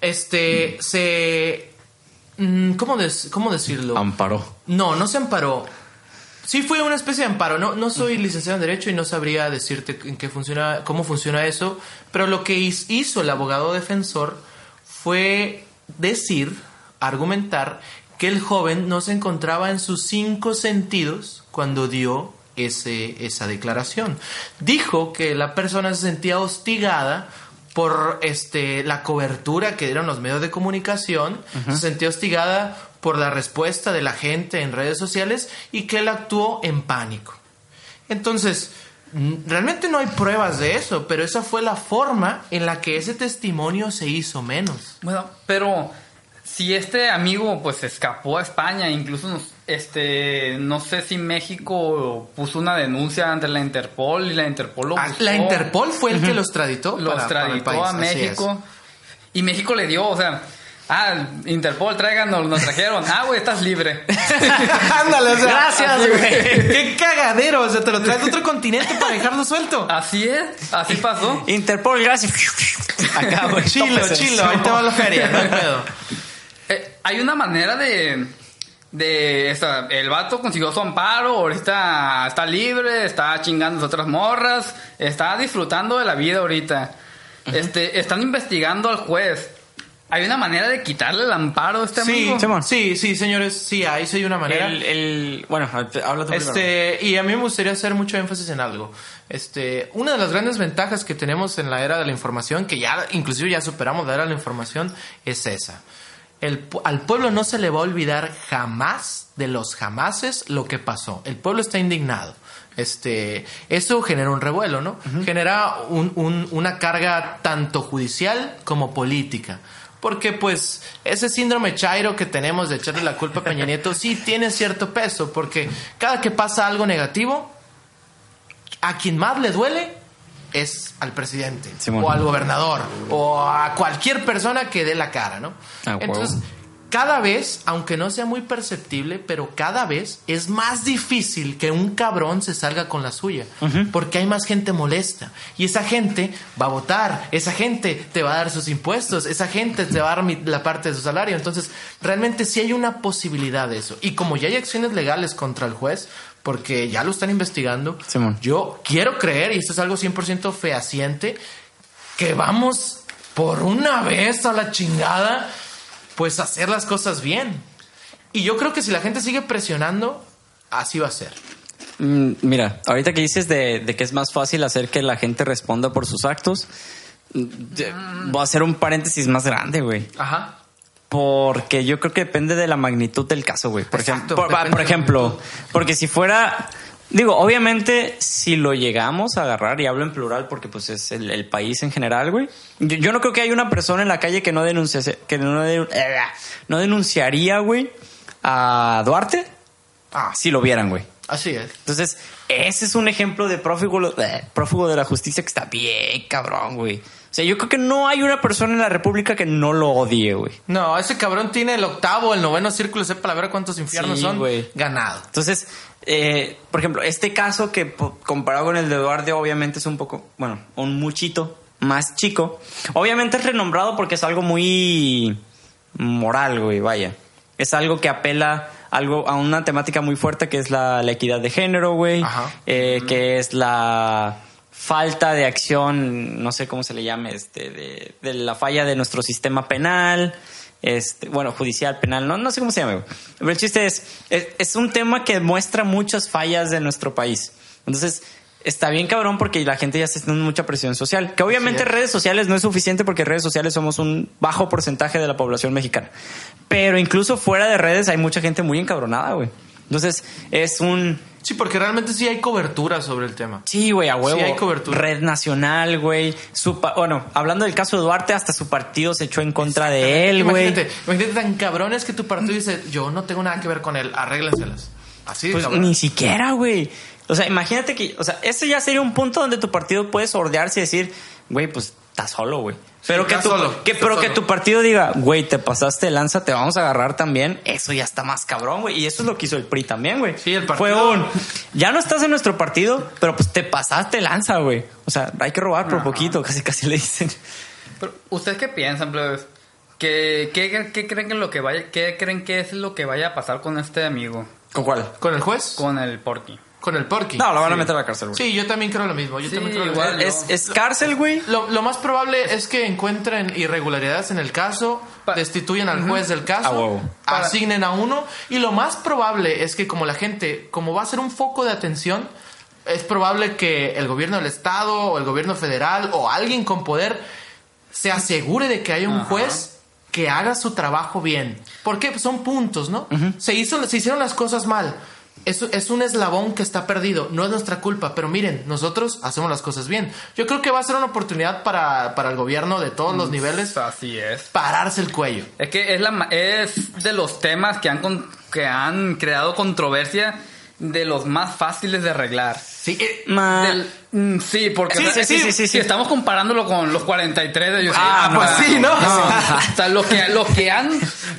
Este, se... mm, ¿Cómo, des- ¿Cómo decirlo? Amparó. No, no se amparó. Sí fue una especie de amparo. No, no soy licenciado en Derecho y no sabría decirte en qué funciona, cómo funciona eso. Pero lo que hizo el abogado defensor fue decir, argumentar, que el joven no se encontraba en sus cinco sentidos cuando dio ese, esa declaración. Dijo que la persona se sentía hostigada por este, la cobertura que dieron los medios de comunicación, se sentía hostigada por la respuesta de la gente en redes sociales y que él actuó en pánico. Entonces, realmente no hay pruebas de eso, pero esa fue la forma en la que ese testimonio se hizo menos. Bueno, pero si este amigo pues escapó a España, incluso nos- este no sé si México puso una denuncia ante la Interpol y la Interpol lo Ah, buscó, La Interpol fue el que los traditó. los para- para el traditó país, a México y México le dio, o sea, ah, Interpol tráiganos, nos trajeron, ah, güey, estás libre. Ándale, o sea, Gracias, güey. Qué cagadero, o sea, te lo traes de otro continente para dejarlo suelto. Así es, así pasó. Interpol, gracias. Acá, güey. chilo, chilo, ahí te va la feria, no hay pedo. Eh, hay una manera de. de esta, el vato consiguió su amparo, ahorita está libre, está chingando a otras morras, está disfrutando de la vida ahorita. Este, están investigando al juez. ¿Hay una manera de quitarle el amparo a este Sí, amigo? Sí, sí, señores, sí, hay, sí hay una manera. El, el, bueno, habla tú primero. Este, y a mí me gustaría hacer mucho énfasis en algo. Este, una de las grandes ventajas que tenemos en la era de la información, que ya inclusive ya superamos la era de la información, es esa. el al pueblo no se le va a olvidar jamás de los jamases lo que pasó. El pueblo está indignado. Este, eso genera un revuelo, ¿no? Genera un- un- una carga tanto judicial como política. Porque pues ese síndrome chairo que tenemos de echarle la culpa a Peña Nieto sí tiene cierto peso, porque cada que pasa algo negativo, a quien más le duele es al presidente Simón. o al gobernador o a cualquier persona que dé la cara, ¿no? Ah. Entonces, cada vez, aunque no sea muy perceptible, pero cada vez es más difícil que un cabrón se salga con la suya, porque hay más gente molesta. Y esa gente va a votar, esa gente te va a dar sus impuestos, esa gente te va a dar la parte de su salario, entonces realmente sí hay una posibilidad de eso. Y como ya hay acciones legales contra el juez, porque ya lo están investigando, Simón. yo quiero creer, y esto es algo 100% fehaciente, que vamos por una vez a la chingada, pues hacer las cosas bien. Y yo creo que si la gente sigue presionando, así va a ser. Mm, Mira, ahorita que dices de, de que es más fácil hacer que la gente responda por sus actos, mm, voy a hacer un paréntesis más grande, güey. Ajá. Porque yo creo que depende de la magnitud del caso, güey. Por, Exacto, ejemplo, por, por porque si fuera, digo, obviamente si lo llegamos a agarrar, y hablo en plural porque pues es el, el país en general, güey. Yo, yo no creo que haya una persona en la calle que no denunciase, que no, eh, no denunciaría, güey, a Duarte Ah, si lo vieran, güey. así es. Entonces, ese es un ejemplo de prófugo, eh, prófugo de la justicia que está bien cabrón, güey. O sea, yo creo que no hay una persona en la República que no lo odie, güey. No, ese cabrón tiene el octavo, el noveno círculo, sepa la ver cuántos infiernos Sí, son. güey. Ganado. Entonces, eh, por ejemplo, este caso que comparado con el de Eduardo, obviamente es un poco, bueno, un muchito más chico. Obviamente es renombrado porque es algo muy moral, güey, vaya. Es algo que apela algo a una temática muy fuerte que es la, la equidad de género, güey. Ajá. Eh, que es la falta de acción, no sé cómo se le llame, este, de, de la falla de nuestro sistema penal, este, bueno, judicial, penal, no, no sé cómo se llama. Pero el chiste es, es, es un tema que muestra muchas fallas de nuestro país. Entonces, está bien cabrón porque la gente ya está teniendo mucha presión social. Que obviamente redes sociales no es suficiente porque redes sociales somos un bajo porcentaje de la población mexicana. Pero incluso fuera de redes hay mucha gente muy encabronada, güey. Entonces, es un... Sí, porque realmente sí hay cobertura sobre el tema. Sí, güey, a huevo. Sí hay cobertura. Red Nacional, güey. Su Bueno, hablando del caso de Duarte, hasta su partido se echó en contra de él, güey. Imagínate, imagínate tan cabrones que tu partido dice, yo no tengo nada que ver con él, arréglenselas. Así Pues cabrón. ni siquiera, güey. O sea, imagínate que, o sea, ese ya sería un punto donde tu partido puede sordearse y decir, güey, pues estás solo, güey. Pero, que, tu, solo, que, pero que tu partido diga, güey, te pasaste lanza, te vamos a agarrar también. Eso ya está más cabrón, güey. Y eso es lo que hizo el PRI también, güey. Sí, el Fue partido- un, ya no estás en nuestro partido, pero pues te pasaste lanza, güey. O sea, hay que robar por poquito, casi casi le dicen. Pero, ¿Ustedes qué piensan, plebes? ¿Qué, qué, qué creen que lo que vaya, qué creen que es lo que vaya a pasar con este amigo? ¿Con cuál? ¿Con el juez? Con el Porky. Con el Porky. No, lo van a meter a la cárcel, güey. Sí, yo también creo lo mismo. Yo Sí, también creo lo igual. mismo. Es, es cárcel, güey. Lo, lo más probable es que encuentren irregularidades en el caso, Pa- destituyan al juez del caso, A huevo. Para- asignen a uno y lo más probable es que como la gente, como va a ser un foco de atención, es probable que el gobierno del estado o el gobierno federal o alguien con poder se asegure de que haya un Ajá. juez que haga su trabajo bien. Porque pues, son puntos, ¿no? se, hizo, se hicieron las cosas mal. Es, es un eslabón que está perdido, no es nuestra culpa, pero miren, nosotros hacemos las cosas bien. Yo creo que va a ser una oportunidad para, para el gobierno de todos los niveles Así es. pararse el cuello. Es que es, la, es de los temas que han, con- que han creado controversia de los más fáciles de arreglar. Sí, eh, Del- mm, sí, porque Sí, si- sí, sí, si sí. estamos comparándolo con los 43 de ellos. Ah, pues sí, ¿no? o sea, lo que, lo que han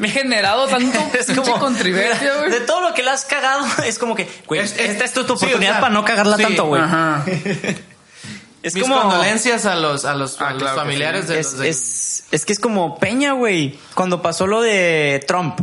generado tanto Es como mira, güey. de todo lo que le has cagado es como que güey Es- es- esta es tu, tu sí, oportunidad o sea, para no cagarla sí, tanto güey Ajá. es mis como condolencias a los, a los, Ah, a los claro familiares sí. de es, los de- es, es que es como Peña güey cuando pasó lo de Trump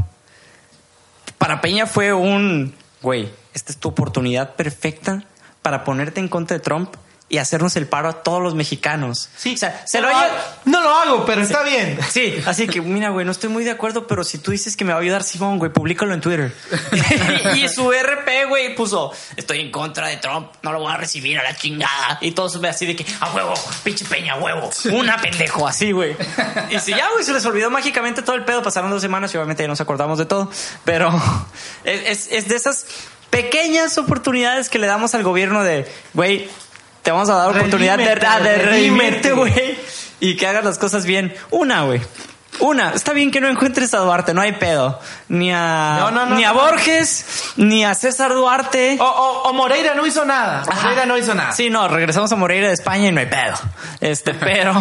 para Peña fue un güey esta es tu oportunidad perfecta para ponerte en contra de Trump y hacernos el paro a todos los mexicanos. Sí, o sea, se no lo lo, ha- hago, no lo hago, pero está bien. Sí, así que mira, güey, no estoy muy de acuerdo, pero si tú dices que me va a ayudar Simón, güey, públicalo en Twitter. y su RP, güey, puso, estoy en contra de Trump, no lo voy a recibir a la chingada. Y todos así de que, a huevo, pinche peña, huevo, una pendejo, así, güey. Y si ya, güey, se les olvidó mágicamente todo el pedo, pasaron dos semanas y obviamente ya nos acordamos de todo, pero es, es- es de esas pequeñas oportunidades que le damos al gobierno de, güey, te vamos a dar oportunidad de, Redímete, ah, de redímete. güey, y que hagas las cosas bien. Una, güey. Una, está bien que no encuentres a Duarte, no hay pedo. Ni a, No, no, no, ni a. Borges, ni a César Duarte. O, o- o Moreira no hizo nada. Ajá. Moreira no hizo nada. Sí, no, regresamos a Moreira de España y no hay pedo. Este, pero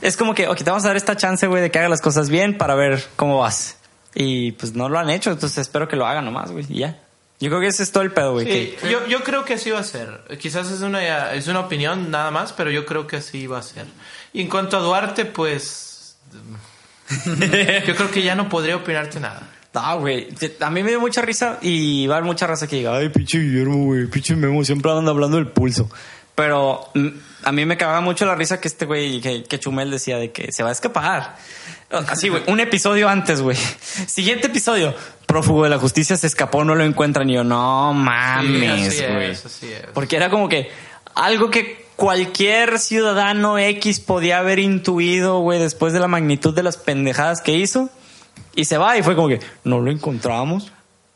es como que, ok, te vamos a dar esta chance, güey, de que hagas las cosas bien para ver cómo vas. Y pues no lo han hecho, entonces espero que lo hagan nomás, güey, y ya. Yo creo que ese es todo el pedo, güey. Sí, que- yo, yo creo que así va a ser. Quizás es una, es una opinión nada más, pero yo creo que así va a ser. Y en cuanto a Duarte, pues... yo creo que ya no podría opinarte nada. No, güey. A mí me dio mucha risa y va a haber mucha raza que diga, ay, pinche Guillermo, güey, pinche Memo, siempre anda hablando del pulso. Pero a mí me cagaba mucho la risa que este güey, que, que Chumel decía de que se va a escapar. Así, güey, un episodio antes, güey. Siguiente episodio. Prófugo de la justicia se escapó, no lo encuentran. Y yo, no mames, así güey. es, así es. Porque era como que algo que cualquier ciudadano X podía haber intuido, güey, después de la magnitud de las pendejadas que hizo. Y se va y fue como que no lo encontramos.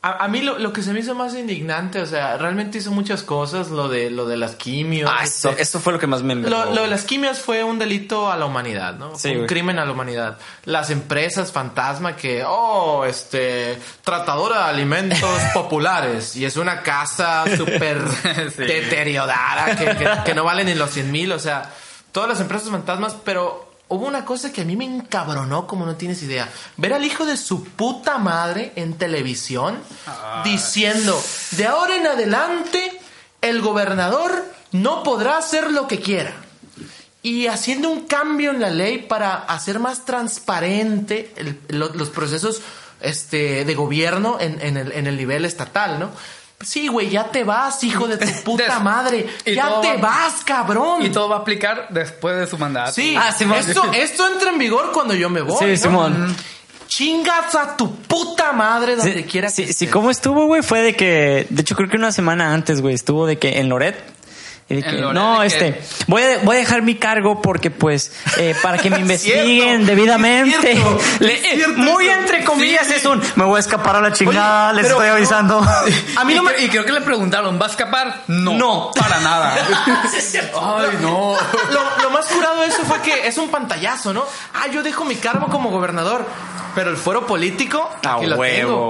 A, a mí lo, lo que se me hizo más indignante, o sea, realmente hizo muchas cosas, lo de, lo de las quimios. Ah, eso, este, eso fue lo que más me Lo, lo de las quimios fue un delito a la humanidad, ¿no? Sí, un güey. crimen a la humanidad. Las empresas fantasma que, oh, este, tratadora de alimentos populares y es una casa súper Sí. deteriorada que, que- que no vale ni los 100 mil, o sea, todas las empresas fantasmas, pero hubo una cosa que a mí me encabronó como no tienes idea. Ver al hijo de su puta madre en televisión diciendo, de ahora en adelante, el gobernador no podrá hacer lo que quiera y haciendo un cambio en la ley para hacer más transparente el- lo- los procesos este, de gobierno en, en el, en el nivel estatal, ¿no? Sí, güey, ya te vas, hijo de tu puta madre. Ya te va- vas, cabrón. Y todo va a aplicar después de su mandato. Sí, Ah, Simón. esto, esto entra en vigor cuando yo me voy. Sí, ¿no? Simón. Chingas a tu puta madre donde Sí, quiera sí, que sí, estés. ¿cómo estuvo, güey? Fue de que, de hecho, creo que una semana antes, güey, estuvo de que en Loret. Y que, Loret, no, este, que- voy a, voy a dejar mi cargo porque, pues, eh, para que me investiguen cierto, debidamente. cierto, Le- cierto muy entre comillas Sí. es un, me voy a escapar a la chingada, Oye, les estoy no. avisando. A mí y, no me... y creo que le preguntaron, ¿va a escapar? No. No. Para nada. Ay, no. lo, lo más curado de eso fue que es un pantallazo, ¿no? Ah, yo dejo mi cargo como gobernador. Pero el fuero político, lo huevo,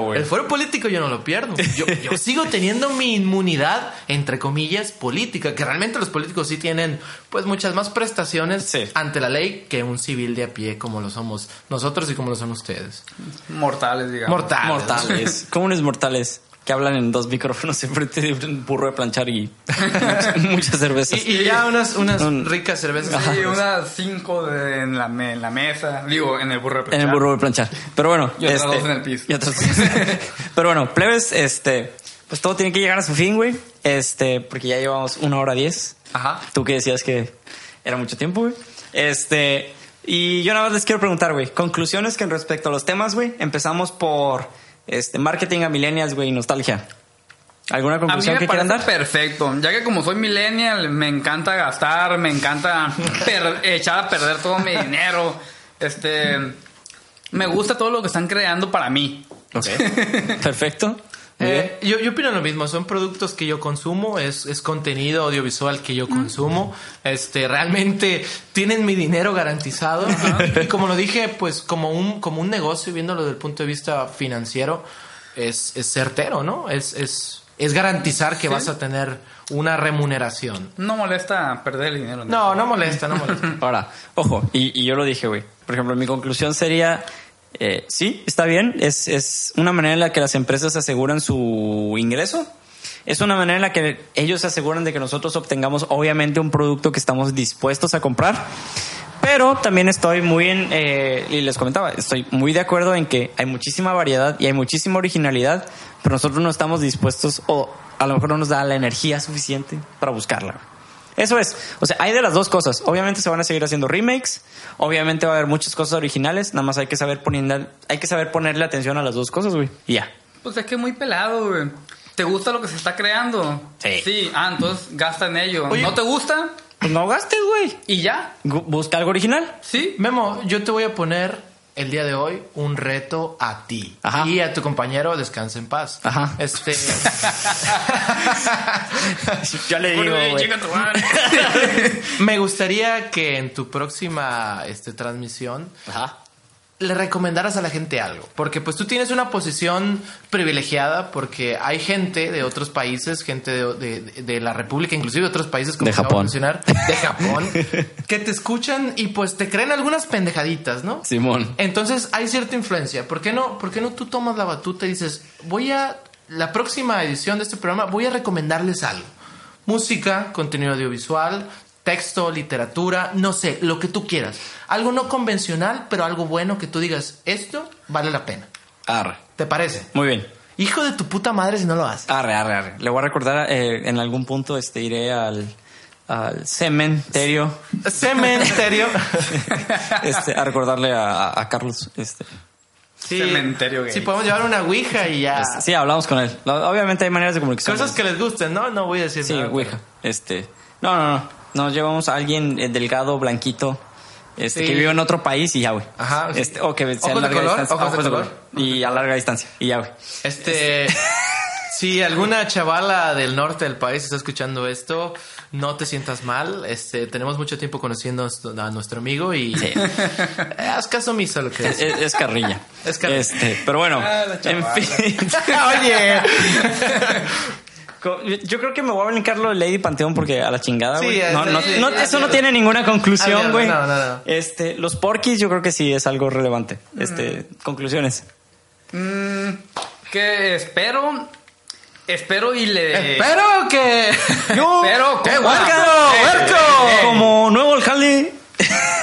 tengo. El fuero político yo no lo pierdo. Yo, yo sigo teniendo mi inmunidad, entre comillas, política. Que realmente los políticos sí tienen, pues, muchas más prestaciones Sí. ante la ley que un civil de a pie, como lo somos nosotros y como lo son ustedes. Mortales, digamos. Mortales. Mortales. Comunes mortales que hablan en dos micrófonos enfrente de un burro de planchar y muchas, cervezas. Y, y ya unas, unas Un- ricas cervezas. Sí, unas cinco de- en, la, me- en la mesa. Digo, en el burro de En el planchar. burro de planchar. Pero bueno. Y otras dos en el piso. y otras- Pero bueno, plebes, este. Pues todo tiene que llegar a su fin, güey. Este, porque ya llevamos una hora diez. Ajá. Tú que decías que era mucho tiempo, güey. Este. Y yo nada más les quiero preguntar, güey. Conclusiones que en respecto a los temas, güey. Empezamos por este marketing a millennials, güey, y nostalgia. ¿Alguna A mí conclusión me que quieran dar? perfecto, ya que como soy millennial, me encanta gastar, me encanta echar a perder todo mi dinero. Este, me gusta todo lo que están creando para mí. Perfecto. Eh, yo, yo opino lo mismo, son productos que yo consumo, es, es contenido audiovisual que yo consumo, este, realmente tienen mi dinero garantizado y como lo dije, pues como un, como un negocio, viéndolo desde el punto de vista financiero, es, es certero, ¿no? Es, es, es garantizar que vas a tener una remuneración. No molesta perder el dinero. No, no molesta, no molesta. Ahora, ojo, y, y yo lo dije, güey. Por ejemplo, mi conclusión sería, eh, sí, está bien, es, es una manera en la que las empresas aseguran su ingreso. Es una manera en la que ellos se aseguran de que nosotros obtengamos, obviamente, un producto que estamos dispuestos a comprar. Pero también estoy muy en, eh, y les comentaba, estoy muy de acuerdo en que hay muchísima variedad y hay muchísima originalidad, pero nosotros no estamos dispuestos o a lo mejor no nos da la energía suficiente para buscarla. Eso es. O sea, hay de las dos cosas. Obviamente se van a seguir haciendo remakes. Obviamente va a haber muchas cosas originales. Nada más hay que saber poniendo, hay que saber ponerle atención a las dos cosas, güey. Y ya. Pues es que muy pelado, güey. ¿Te gusta lo que se está creando? Sí. Sí, ah, entonces gasta en ello. Oye. ¿No te gusta? Pues no gastes, güey. Y ya. Busca algo original. Sí. Memo, yo te voy a poner el día de hoy un reto a ti Ajá. y a tu compañero Descansa en paz. Ajá. Este. Ya le digo, tu madre. Me gustaría que en tu próxima este, transmisión Ajá. Le recomendaras a la gente algo. Porque pues tú tienes una posición privilegiada porque hay gente de otros países, gente de, de- de la República, inclusive de otros países como De Japón. mencionar, de Japón, que te escuchan y pues te creen algunas pendejaditas, ¿no? Simón. Entonces hay cierta influencia. ¿Por qué no, por qué no tú tomas la batuta y dices, voy a, la próxima edición de este programa, voy a recomendarles algo? Música, contenido audiovisual, texto, literatura, no sé, lo que tú quieras. Algo no convencional, pero algo bueno que tú digas, esto vale la pena. Arre. ¿Te parece? Muy bien. Hijo de tu puta madre si no lo haces. Arre, arre, arre. Le voy a recordar, eh, en algún punto este, iré al, al cementerio Cementerio. este, a recordarle a, a- a Carlos. Este, Sí, Cementerio gay. Sí, podemos llevar una ouija y ya. este, sí, hablamos con él. Obviamente hay maneras de comunicación. Cosas que les gusten, ¿no? No voy a decir Sí, nada. Ouija. Este, no, no, no. Nos llevamos a alguien eh, delgado, blanquito, este, Sí. que vive en otro país y ya, güey. Ajá, sí. Este, o que sea a Ojos de larga color, distancia. ojos de color. Y a larga distancia. Y ya, güey. Este, si alguna chavala del norte del país está escuchando esto, no te sientas mal. Este, tenemos mucho tiempo conociendo a nuestro amigo y Sí. Eh, haz caso omiso a lo que Es, es. carrilla. Es carrilla. Este, pero bueno, Ah, la en chavala. fin. Oye, Yo creo que me voy a brincar lo de Lady Panteón porque a la chingada, Sí, güey. es- no, no- sí, no- sí, eso sí. no tiene ninguna conclusión, Ah, güey. no, no, no. Este, los porquis yo creo que sí es algo relevante. Este, conclusiones. Mm, que espero. Espero y le. espero que. Yo, Pero, ¡Eh, ¿cómo? huerco! Eh, ¡Huerco! eh, eh. como nuevo alcalde.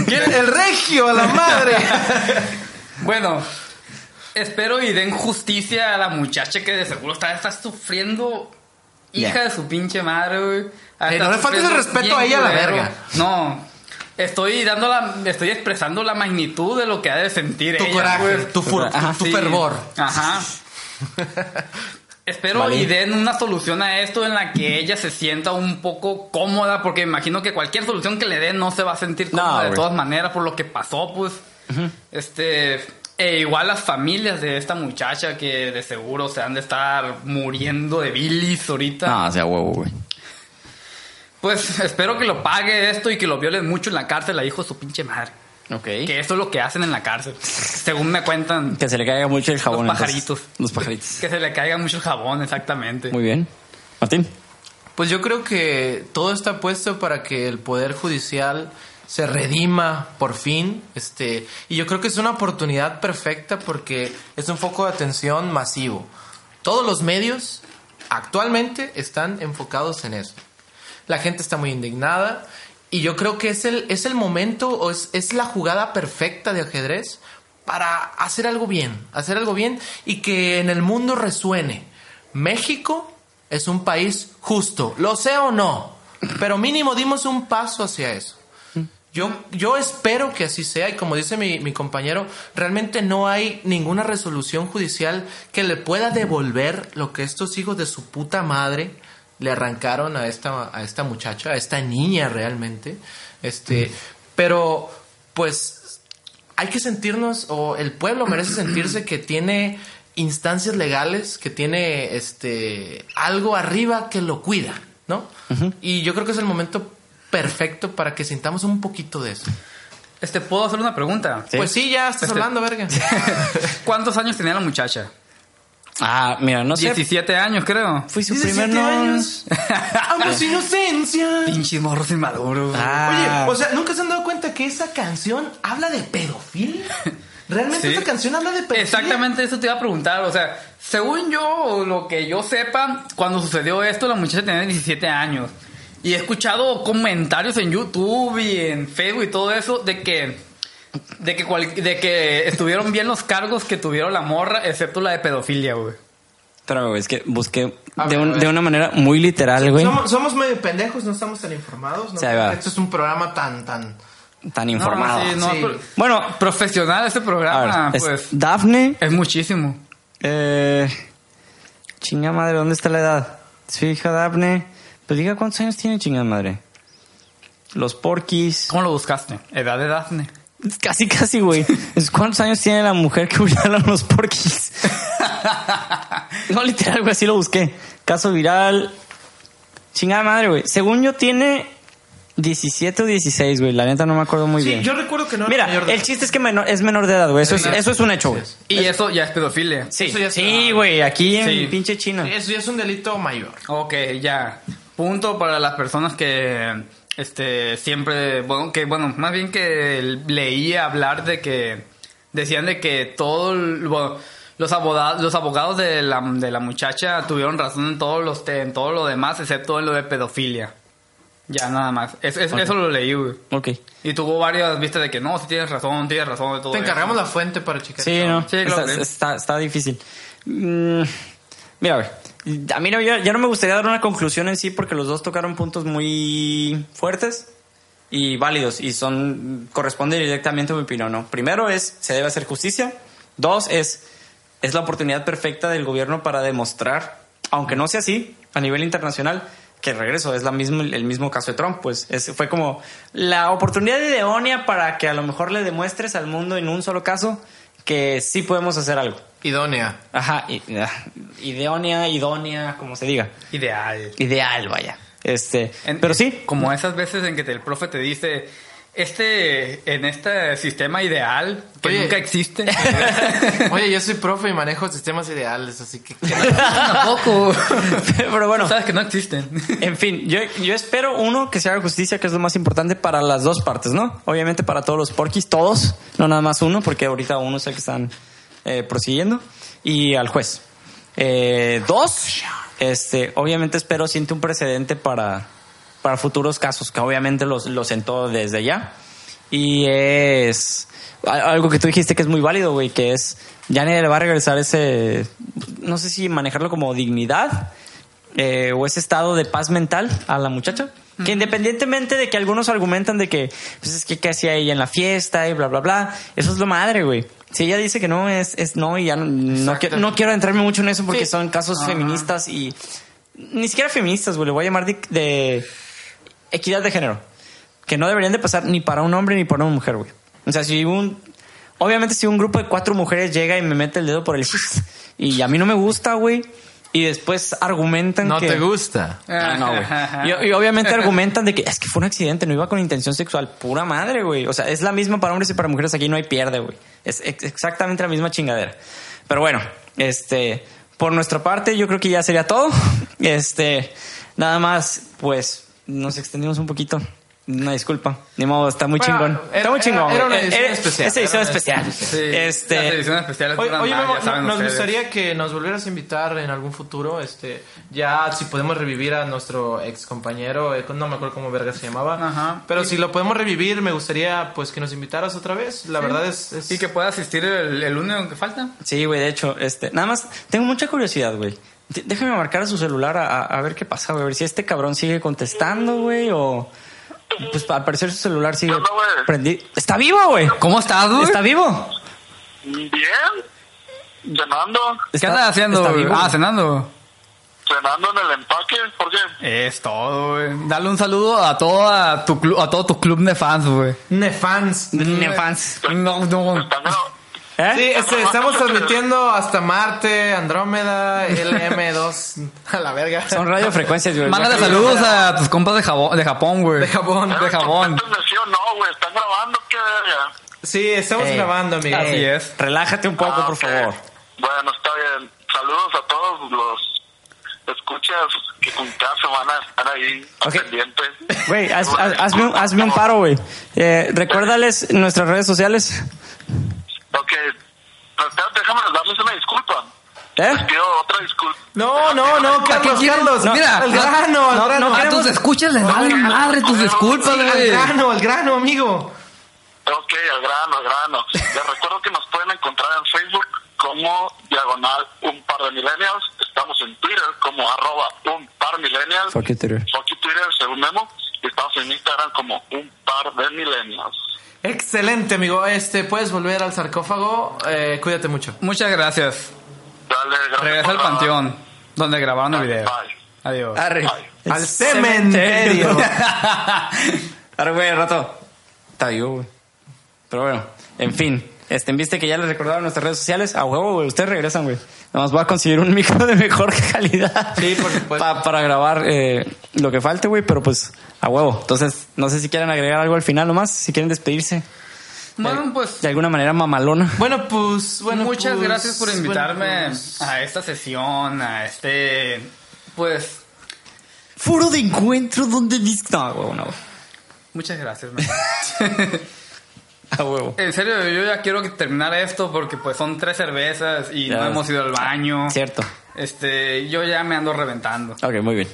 El regio, a la madre. Bueno, espero y den justicia a la muchacha que de seguro está, está sufriendo. Hija de su pinche madre, güey. Eh, no le faltes el respeto a ella, la verga. No. Estoy dando la, estoy expresando la magnitud de lo que ha de sentir Tu ella, coraje, tu, fur- tu- Ajá. tu Sí. fervor. Ajá. Espero Vale. y den una solución a esto en la que ella se sienta un poco cómoda, porque imagino que cualquier solución que le den no se va a sentir No, cómoda de todas maneras por lo que pasó, pues. Este. E igual las familias de esta muchacha que de seguro se han de estar muriendo de bilis ahorita. No, sea huevo, güey. Pues espero que lo pague esto y que lo violen mucho en la cárcel a hijo de su pinche madre. Ok. Que eso es lo que hacen en la cárcel. Según me cuentan. Que se le caiga mucho el jabón. Los entonces. pajaritos. Los pajaritos. Que se le caiga mucho el jabón, exactamente. Muy bien. Martín. Pues yo creo que todo está puesto para que el poder judicial se redima por fin, este, y yo creo que es una oportunidad perfecta porque es un foco de atención masivo. Todos los medios actualmente están enfocados en eso. La gente está muy indignada y yo creo que es el, es el momento o es, es la jugada perfecta de ajedrez para hacer algo bien, hacer algo bien y que en el mundo resuene. México es un país justo, lo sé o no, pero mínimo dimos un paso hacia eso. Yo, yo espero que así sea y como dice mi, mi compañero, realmente no hay ninguna resolución judicial que le pueda devolver lo que estos hijos de su puta madre le arrancaron a esta, a esta muchacha, a esta niña realmente. Este, pero pues hay que sentirnos, o el pueblo merece sentirse que tiene instancias legales, que tiene este algo arriba que lo cuida, ¿no? Y yo creo que es el momento perfecto para que sintamos un poquito de eso. Este, ¿puedo hacer una pregunta? Sí. Pues sí, ya estás Este- hablando, verga. ¿Cuántos años tenía la muchacha? Ah, mira, no sé. 17 años, creo. Fui su 17 primer años. ¡Amo su inocencia! Pinches morros inmaduros. Ah. Oye, o sea, ¿nunca se han dado cuenta que esa canción habla de pedofilia? ¿Realmente Sí. esa canción habla de pedofilia? Exactamente eso te iba a preguntar. O sea, según yo, o lo que yo sepa, cuando sucedió esto, la muchacha tenía 17 años. Y he escuchado comentarios en YouTube y en Facebook y todo eso de que. De que, cual- de que estuvieron bien los cargos que tuvieron la morra, excepto la de pedofilia, güey. Güey, es que busqué A de, ver, un- de una manera muy literal, güey. Somos, somos medio pendejos, no estamos tan informados. ¿no? Sí. Esto es un programa tan, tan... Tan informado. No, sí, no, Sí. pero- Bueno, profesional este programa, ver, es pues Dafne. es muchísimo. Eh, chinga madre, ¿dónde está la edad? Su hija Dafne. Pues diga cuántos años tiene, chinga madre. Los porquis. ¿Cómo lo buscaste? Edad de Daphne. Casi, casi, güey. ¿Cuántos años tiene la mujer que usaron los porquis? no, literal, güey, así lo busqué. Caso viral. Chingada madre, güey. Según yo tiene 17 o 16, güey. La neta no me acuerdo muy Sí, bien. yo recuerdo que no era Mira, mayor de el chiste es que menor- es menor de edad, güey. Eso es, eso es un hecho, güey. Y eso ya es pedofilia. Sí, Eso ya es- sí, güey. Aquí en Sí. pinche China. Eso ya es un delito mayor. Ok, ya. Punto para las personas que este siempre, bueno, que bueno, más bien que leía hablar de que decían de que todo bueno, los abogados los abogados de la, de la muchacha tuvieron razón en todos los te- en todo lo demás excepto en lo de pedofilia. Ya nada más. Es- es- Eso lo leí, güey. Ok. Y tuvo varias vistas de que no, si tienes razón, tienes razón de todo. Te eso. encargamos la fuente para checar. Sí, no. Sí, claro está, está difícil. Mm, mira, a ver. A mí no, ya, ya no me gustaría dar una conclusión en sí porque los dos tocaron puntos muy fuertes y válidos y son corresponde directamente a mi opinión, ¿no? Primero es se debe hacer justicia. Dos es es la oportunidad perfecta del gobierno para demostrar, aunque no sea así a nivel internacional, que regreso es la misma el mismo caso de Trump, pues es, fue como la oportunidad idónea para que a lo mejor le demuestres al mundo en un solo caso que sí podemos hacer algo. Idónea. Ajá, ah, idónea, idónea, como se diga. Ideal. Ideal, vaya. Este, En- pero sí, Como esas veces en que te- el profe te dice, este, en este sistema ideal que Oye. nunca existe. Oye, yo soy profe y manejo sistemas ideales, así que... Tampoco. pero bueno, Sabes que no existen. en fin, yo, yo espero uno que se haga justicia, que es lo más importante para las dos partes, ¿no? Obviamente para todos los porquis, todos, no nada más uno, porque ahorita uno es el que están eh, prosiguiendo, y al juez. Eh, dos, este, obviamente espero siente un precedente para, para futuros casos, que obviamente los, los sentó desde ya. Y es algo que tú dijiste que es muy válido, güey, que es, ya nadie le va a regresar ese, no sé si manejarlo como dignidad eh, o ese estado de paz mental a la muchacha. Que independientemente de que algunos argumentan de que, pues es que qué hacía ella en la fiesta y bla, bla, bla, eso es lo madre, güey. Si ella dice que no, es, es no y ya no, no, Exacto. qui- no quiero entrarme mucho en eso porque Sí. son casos feministas y ni siquiera feministas, güey, le voy a llamar de, de equidad de género. Que no deberían de pasar ni para un hombre ni para una mujer, güey. O sea, si un... Obviamente si un grupo de cuatro mujeres llega y me mete el dedo por el... Y a mí no me gusta, güey. Y después argumentan No que... te gusta. Ah, no, güey. Y, y obviamente argumentan de que es que fue un accidente, no iba con intención sexual. Pura madre, güey. O sea, es la misma para hombres y para mujeres. Aquí no hay pierde, güey. Es ex- exactamente la misma chingadera. Pero bueno, este, por nuestra parte, yo creo que ya sería todo. Este, nada más, pues, nos extendimos un poquito. Una disculpa. Ni modo, está muy Bueno, chingón. era- está muy chingón. era- era una edición Era- especial, Esa edición especial. edición las Este, ediciones especiales Oye, no- nos ustedes. gustaría que nos volvieras a invitar en algún futuro, este, ya si podemos revivir a nuestro ex compañero, eh, no me acuerdo cómo verga se llamaba, Ajá. pero si lo podemos revivir, me gustaría pues que nos invitaras otra vez. La verdad es, es- Y que pueda asistir el, el único que falta. Sí, güey, de hecho, este, nada más, tengo mucha curiosidad, güey. Déjame marcar a su celular a, a- ver qué pasa, güey. A ver si este cabrón sigue contestando, güey, o... Pues al parecer su celular sigue prendido. ¡Está vivo, güey! ¿Cómo estás, güey? ¿Está vivo? Bien. Cenando. ¿Qué Está- andas haciendo? está güey? vivo, ah, cenando. Cenando en el empaque. ¿Por qué? Es todo, güey. Dale un saludo a toda tu a todo tu club de fans, güey. Nefans. Nefans. No, no. Están gra- ¿Eh? Sí, este, estamos transmitiendo hasta Marte, Andrómeda, LM2, a la verga. Son radiofrecuencias, güey. Mándale saludos a tus compas de, Jabo- de Japón, güey. De Japón. De Japón. Sí o no, güey. Están grabando. ¿Qué verga? Sí, estamos grabando, amigo. así es. Relájate un poco, Ah, por favor. Bueno, está bien. Saludos a todos los escuchas que con cada semana están ahí Ok. pendientes. Güey, haz- haz- hazme, un, hazme un paro, güey. Eh, recuérdales nuestras redes sociales. Espérate, déjame darles una disculpa. ¿Eh? Les pido otra disculpa. No, no, no, Carlos, quieres? Carlos. No, Mira, al no, grano, al no, grano. no A tus escuchas les vale madre tus disculpas, al güey. grano, al grano, amigo. Ok, al grano, al grano. Les recuerdo que nos pueden encontrar en Facebook como Diagonal Un Par de Millennials. Está en Twitter como arroba un par millennials. Fuck you, Twitter. Fuck you, Twitter, según Memo. Y estamos en Instagram como un par de millennials. Excelente, amigo. Este, puedes volver al sarcófago. Eh, cuídate mucho. Muchas gracias. Dale, gracias. Regresa al la- panteón, donde grabaron el video. Bye. Adiós. Arre. Bye. Al El cementerio. Arre, güey, al rato. Está vivo, güey. Pero bueno, en fin. Este, ¿viste que ya les recordaron nuestras redes sociales? A huevo, güey. Ustedes regresan, güey. Nada más voy a conseguir un micro de mejor calidad. Sí, por supuesto. Pa- para grabar eh, lo que falte, güey. Pero pues, a huevo. Entonces, no sé si quieren agregar algo al final nomás. Si quieren despedirse. Bueno, pues De alguna manera mamalona. Bueno, pues, bueno, muchas pues, gracias por invitarme bueno, pues. a esta sesión, a este, pues, Foro de encuentro donde... No, huevo, no. muchas gracias. man. A huevo. en serio, yo ya quiero que terminar esto porque pues son tres cervezas y Ya. no hemos ido al baño. Cierto. Este, yo ya me ando reventando. Ok, muy bien.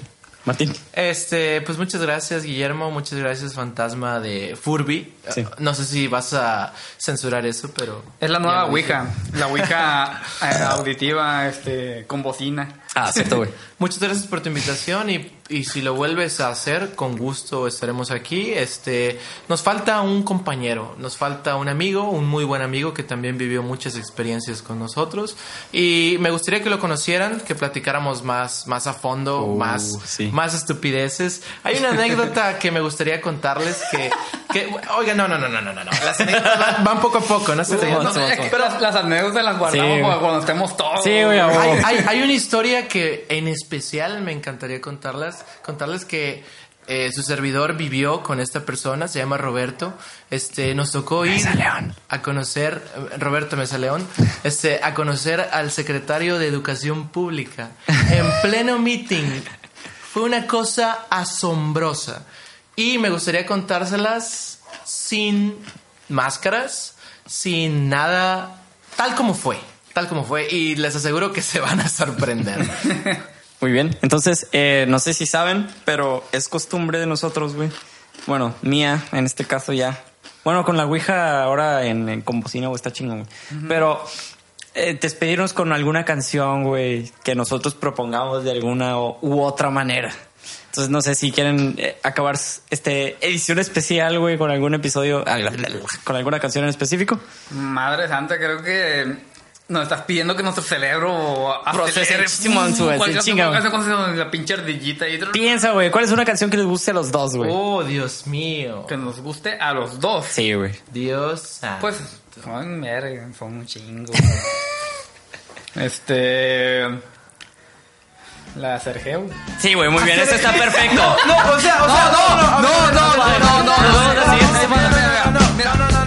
Martín. Este, pues muchas gracias, Guillermo. Muchas gracias, Fantasma de Furby. Sí. Eh, No sé si vas a censurar eso, pero. Es la nueva. Ouija, la Ouija eh, auditiva, este, con bocina. Ah, cierto, güey. Muchas gracias por tu invitación y, y si lo vuelves a hacer, con gusto estaremos aquí. Este, nos falta un compañero, nos falta un amigo, un muy buen amigo que también vivió muchas experiencias con nosotros y me gustaría que lo conocieran, que platicáramos más, más a fondo, Uh, más, sí. más estupideces. Hay una anécdota que me gustaría contarles que, que oiga, no, no, no, no, no, no, no. Las anécdotas van, poco a poco, no se te No, No, es sí. que las, las anécdotas las guardamos Sí, cuando estemos todos. Sí, güey, hay, hay, hay una historia que en especial me encantaría contarlas, contarles que eh, su servidor vivió con esta persona, se llama Roberto. Este, nos tocó ir a conocer, Roberto Mesa León, este, a conocer al secretario de Educación Pública en pleno meeting. Fue una cosa asombrosa. Y me gustaría contárselas sin máscaras, sin nada, tal como fue, tal como fue. Y les aseguro que se van a sorprender. Muy bien. Entonces, eh, no sé si saben, pero es costumbre de nosotros, güey. Bueno, mía, en este caso ya. Bueno, con la Ouija ahora en, en con bocina, güey, está chingón, güey. Pero eh, despedirnos con alguna canción, güey, que nosotros propongamos de alguna o- u otra manera. Entonces, no sé si quieren eh, acabar este edición especial, güey, con algún episodio, con alguna canción en específico. Madre santa, creo que nos estás pidiendo que nuestro cerebro Procese la pinche ardillita y Piensa, güey, ¿cuál es una canción que les guste a los dos, güey? oh, Dios mío. que nos guste a los dos. Sí, güey. Dios santo. Pues son verga, son un chingo. este la Sergio. Sí, güey, muy bien. Eso está perfecto. No, o sea, o sea, no, no, no, no, no, no, no, no, no, no, no, no, no, no, no, no, no, no, no,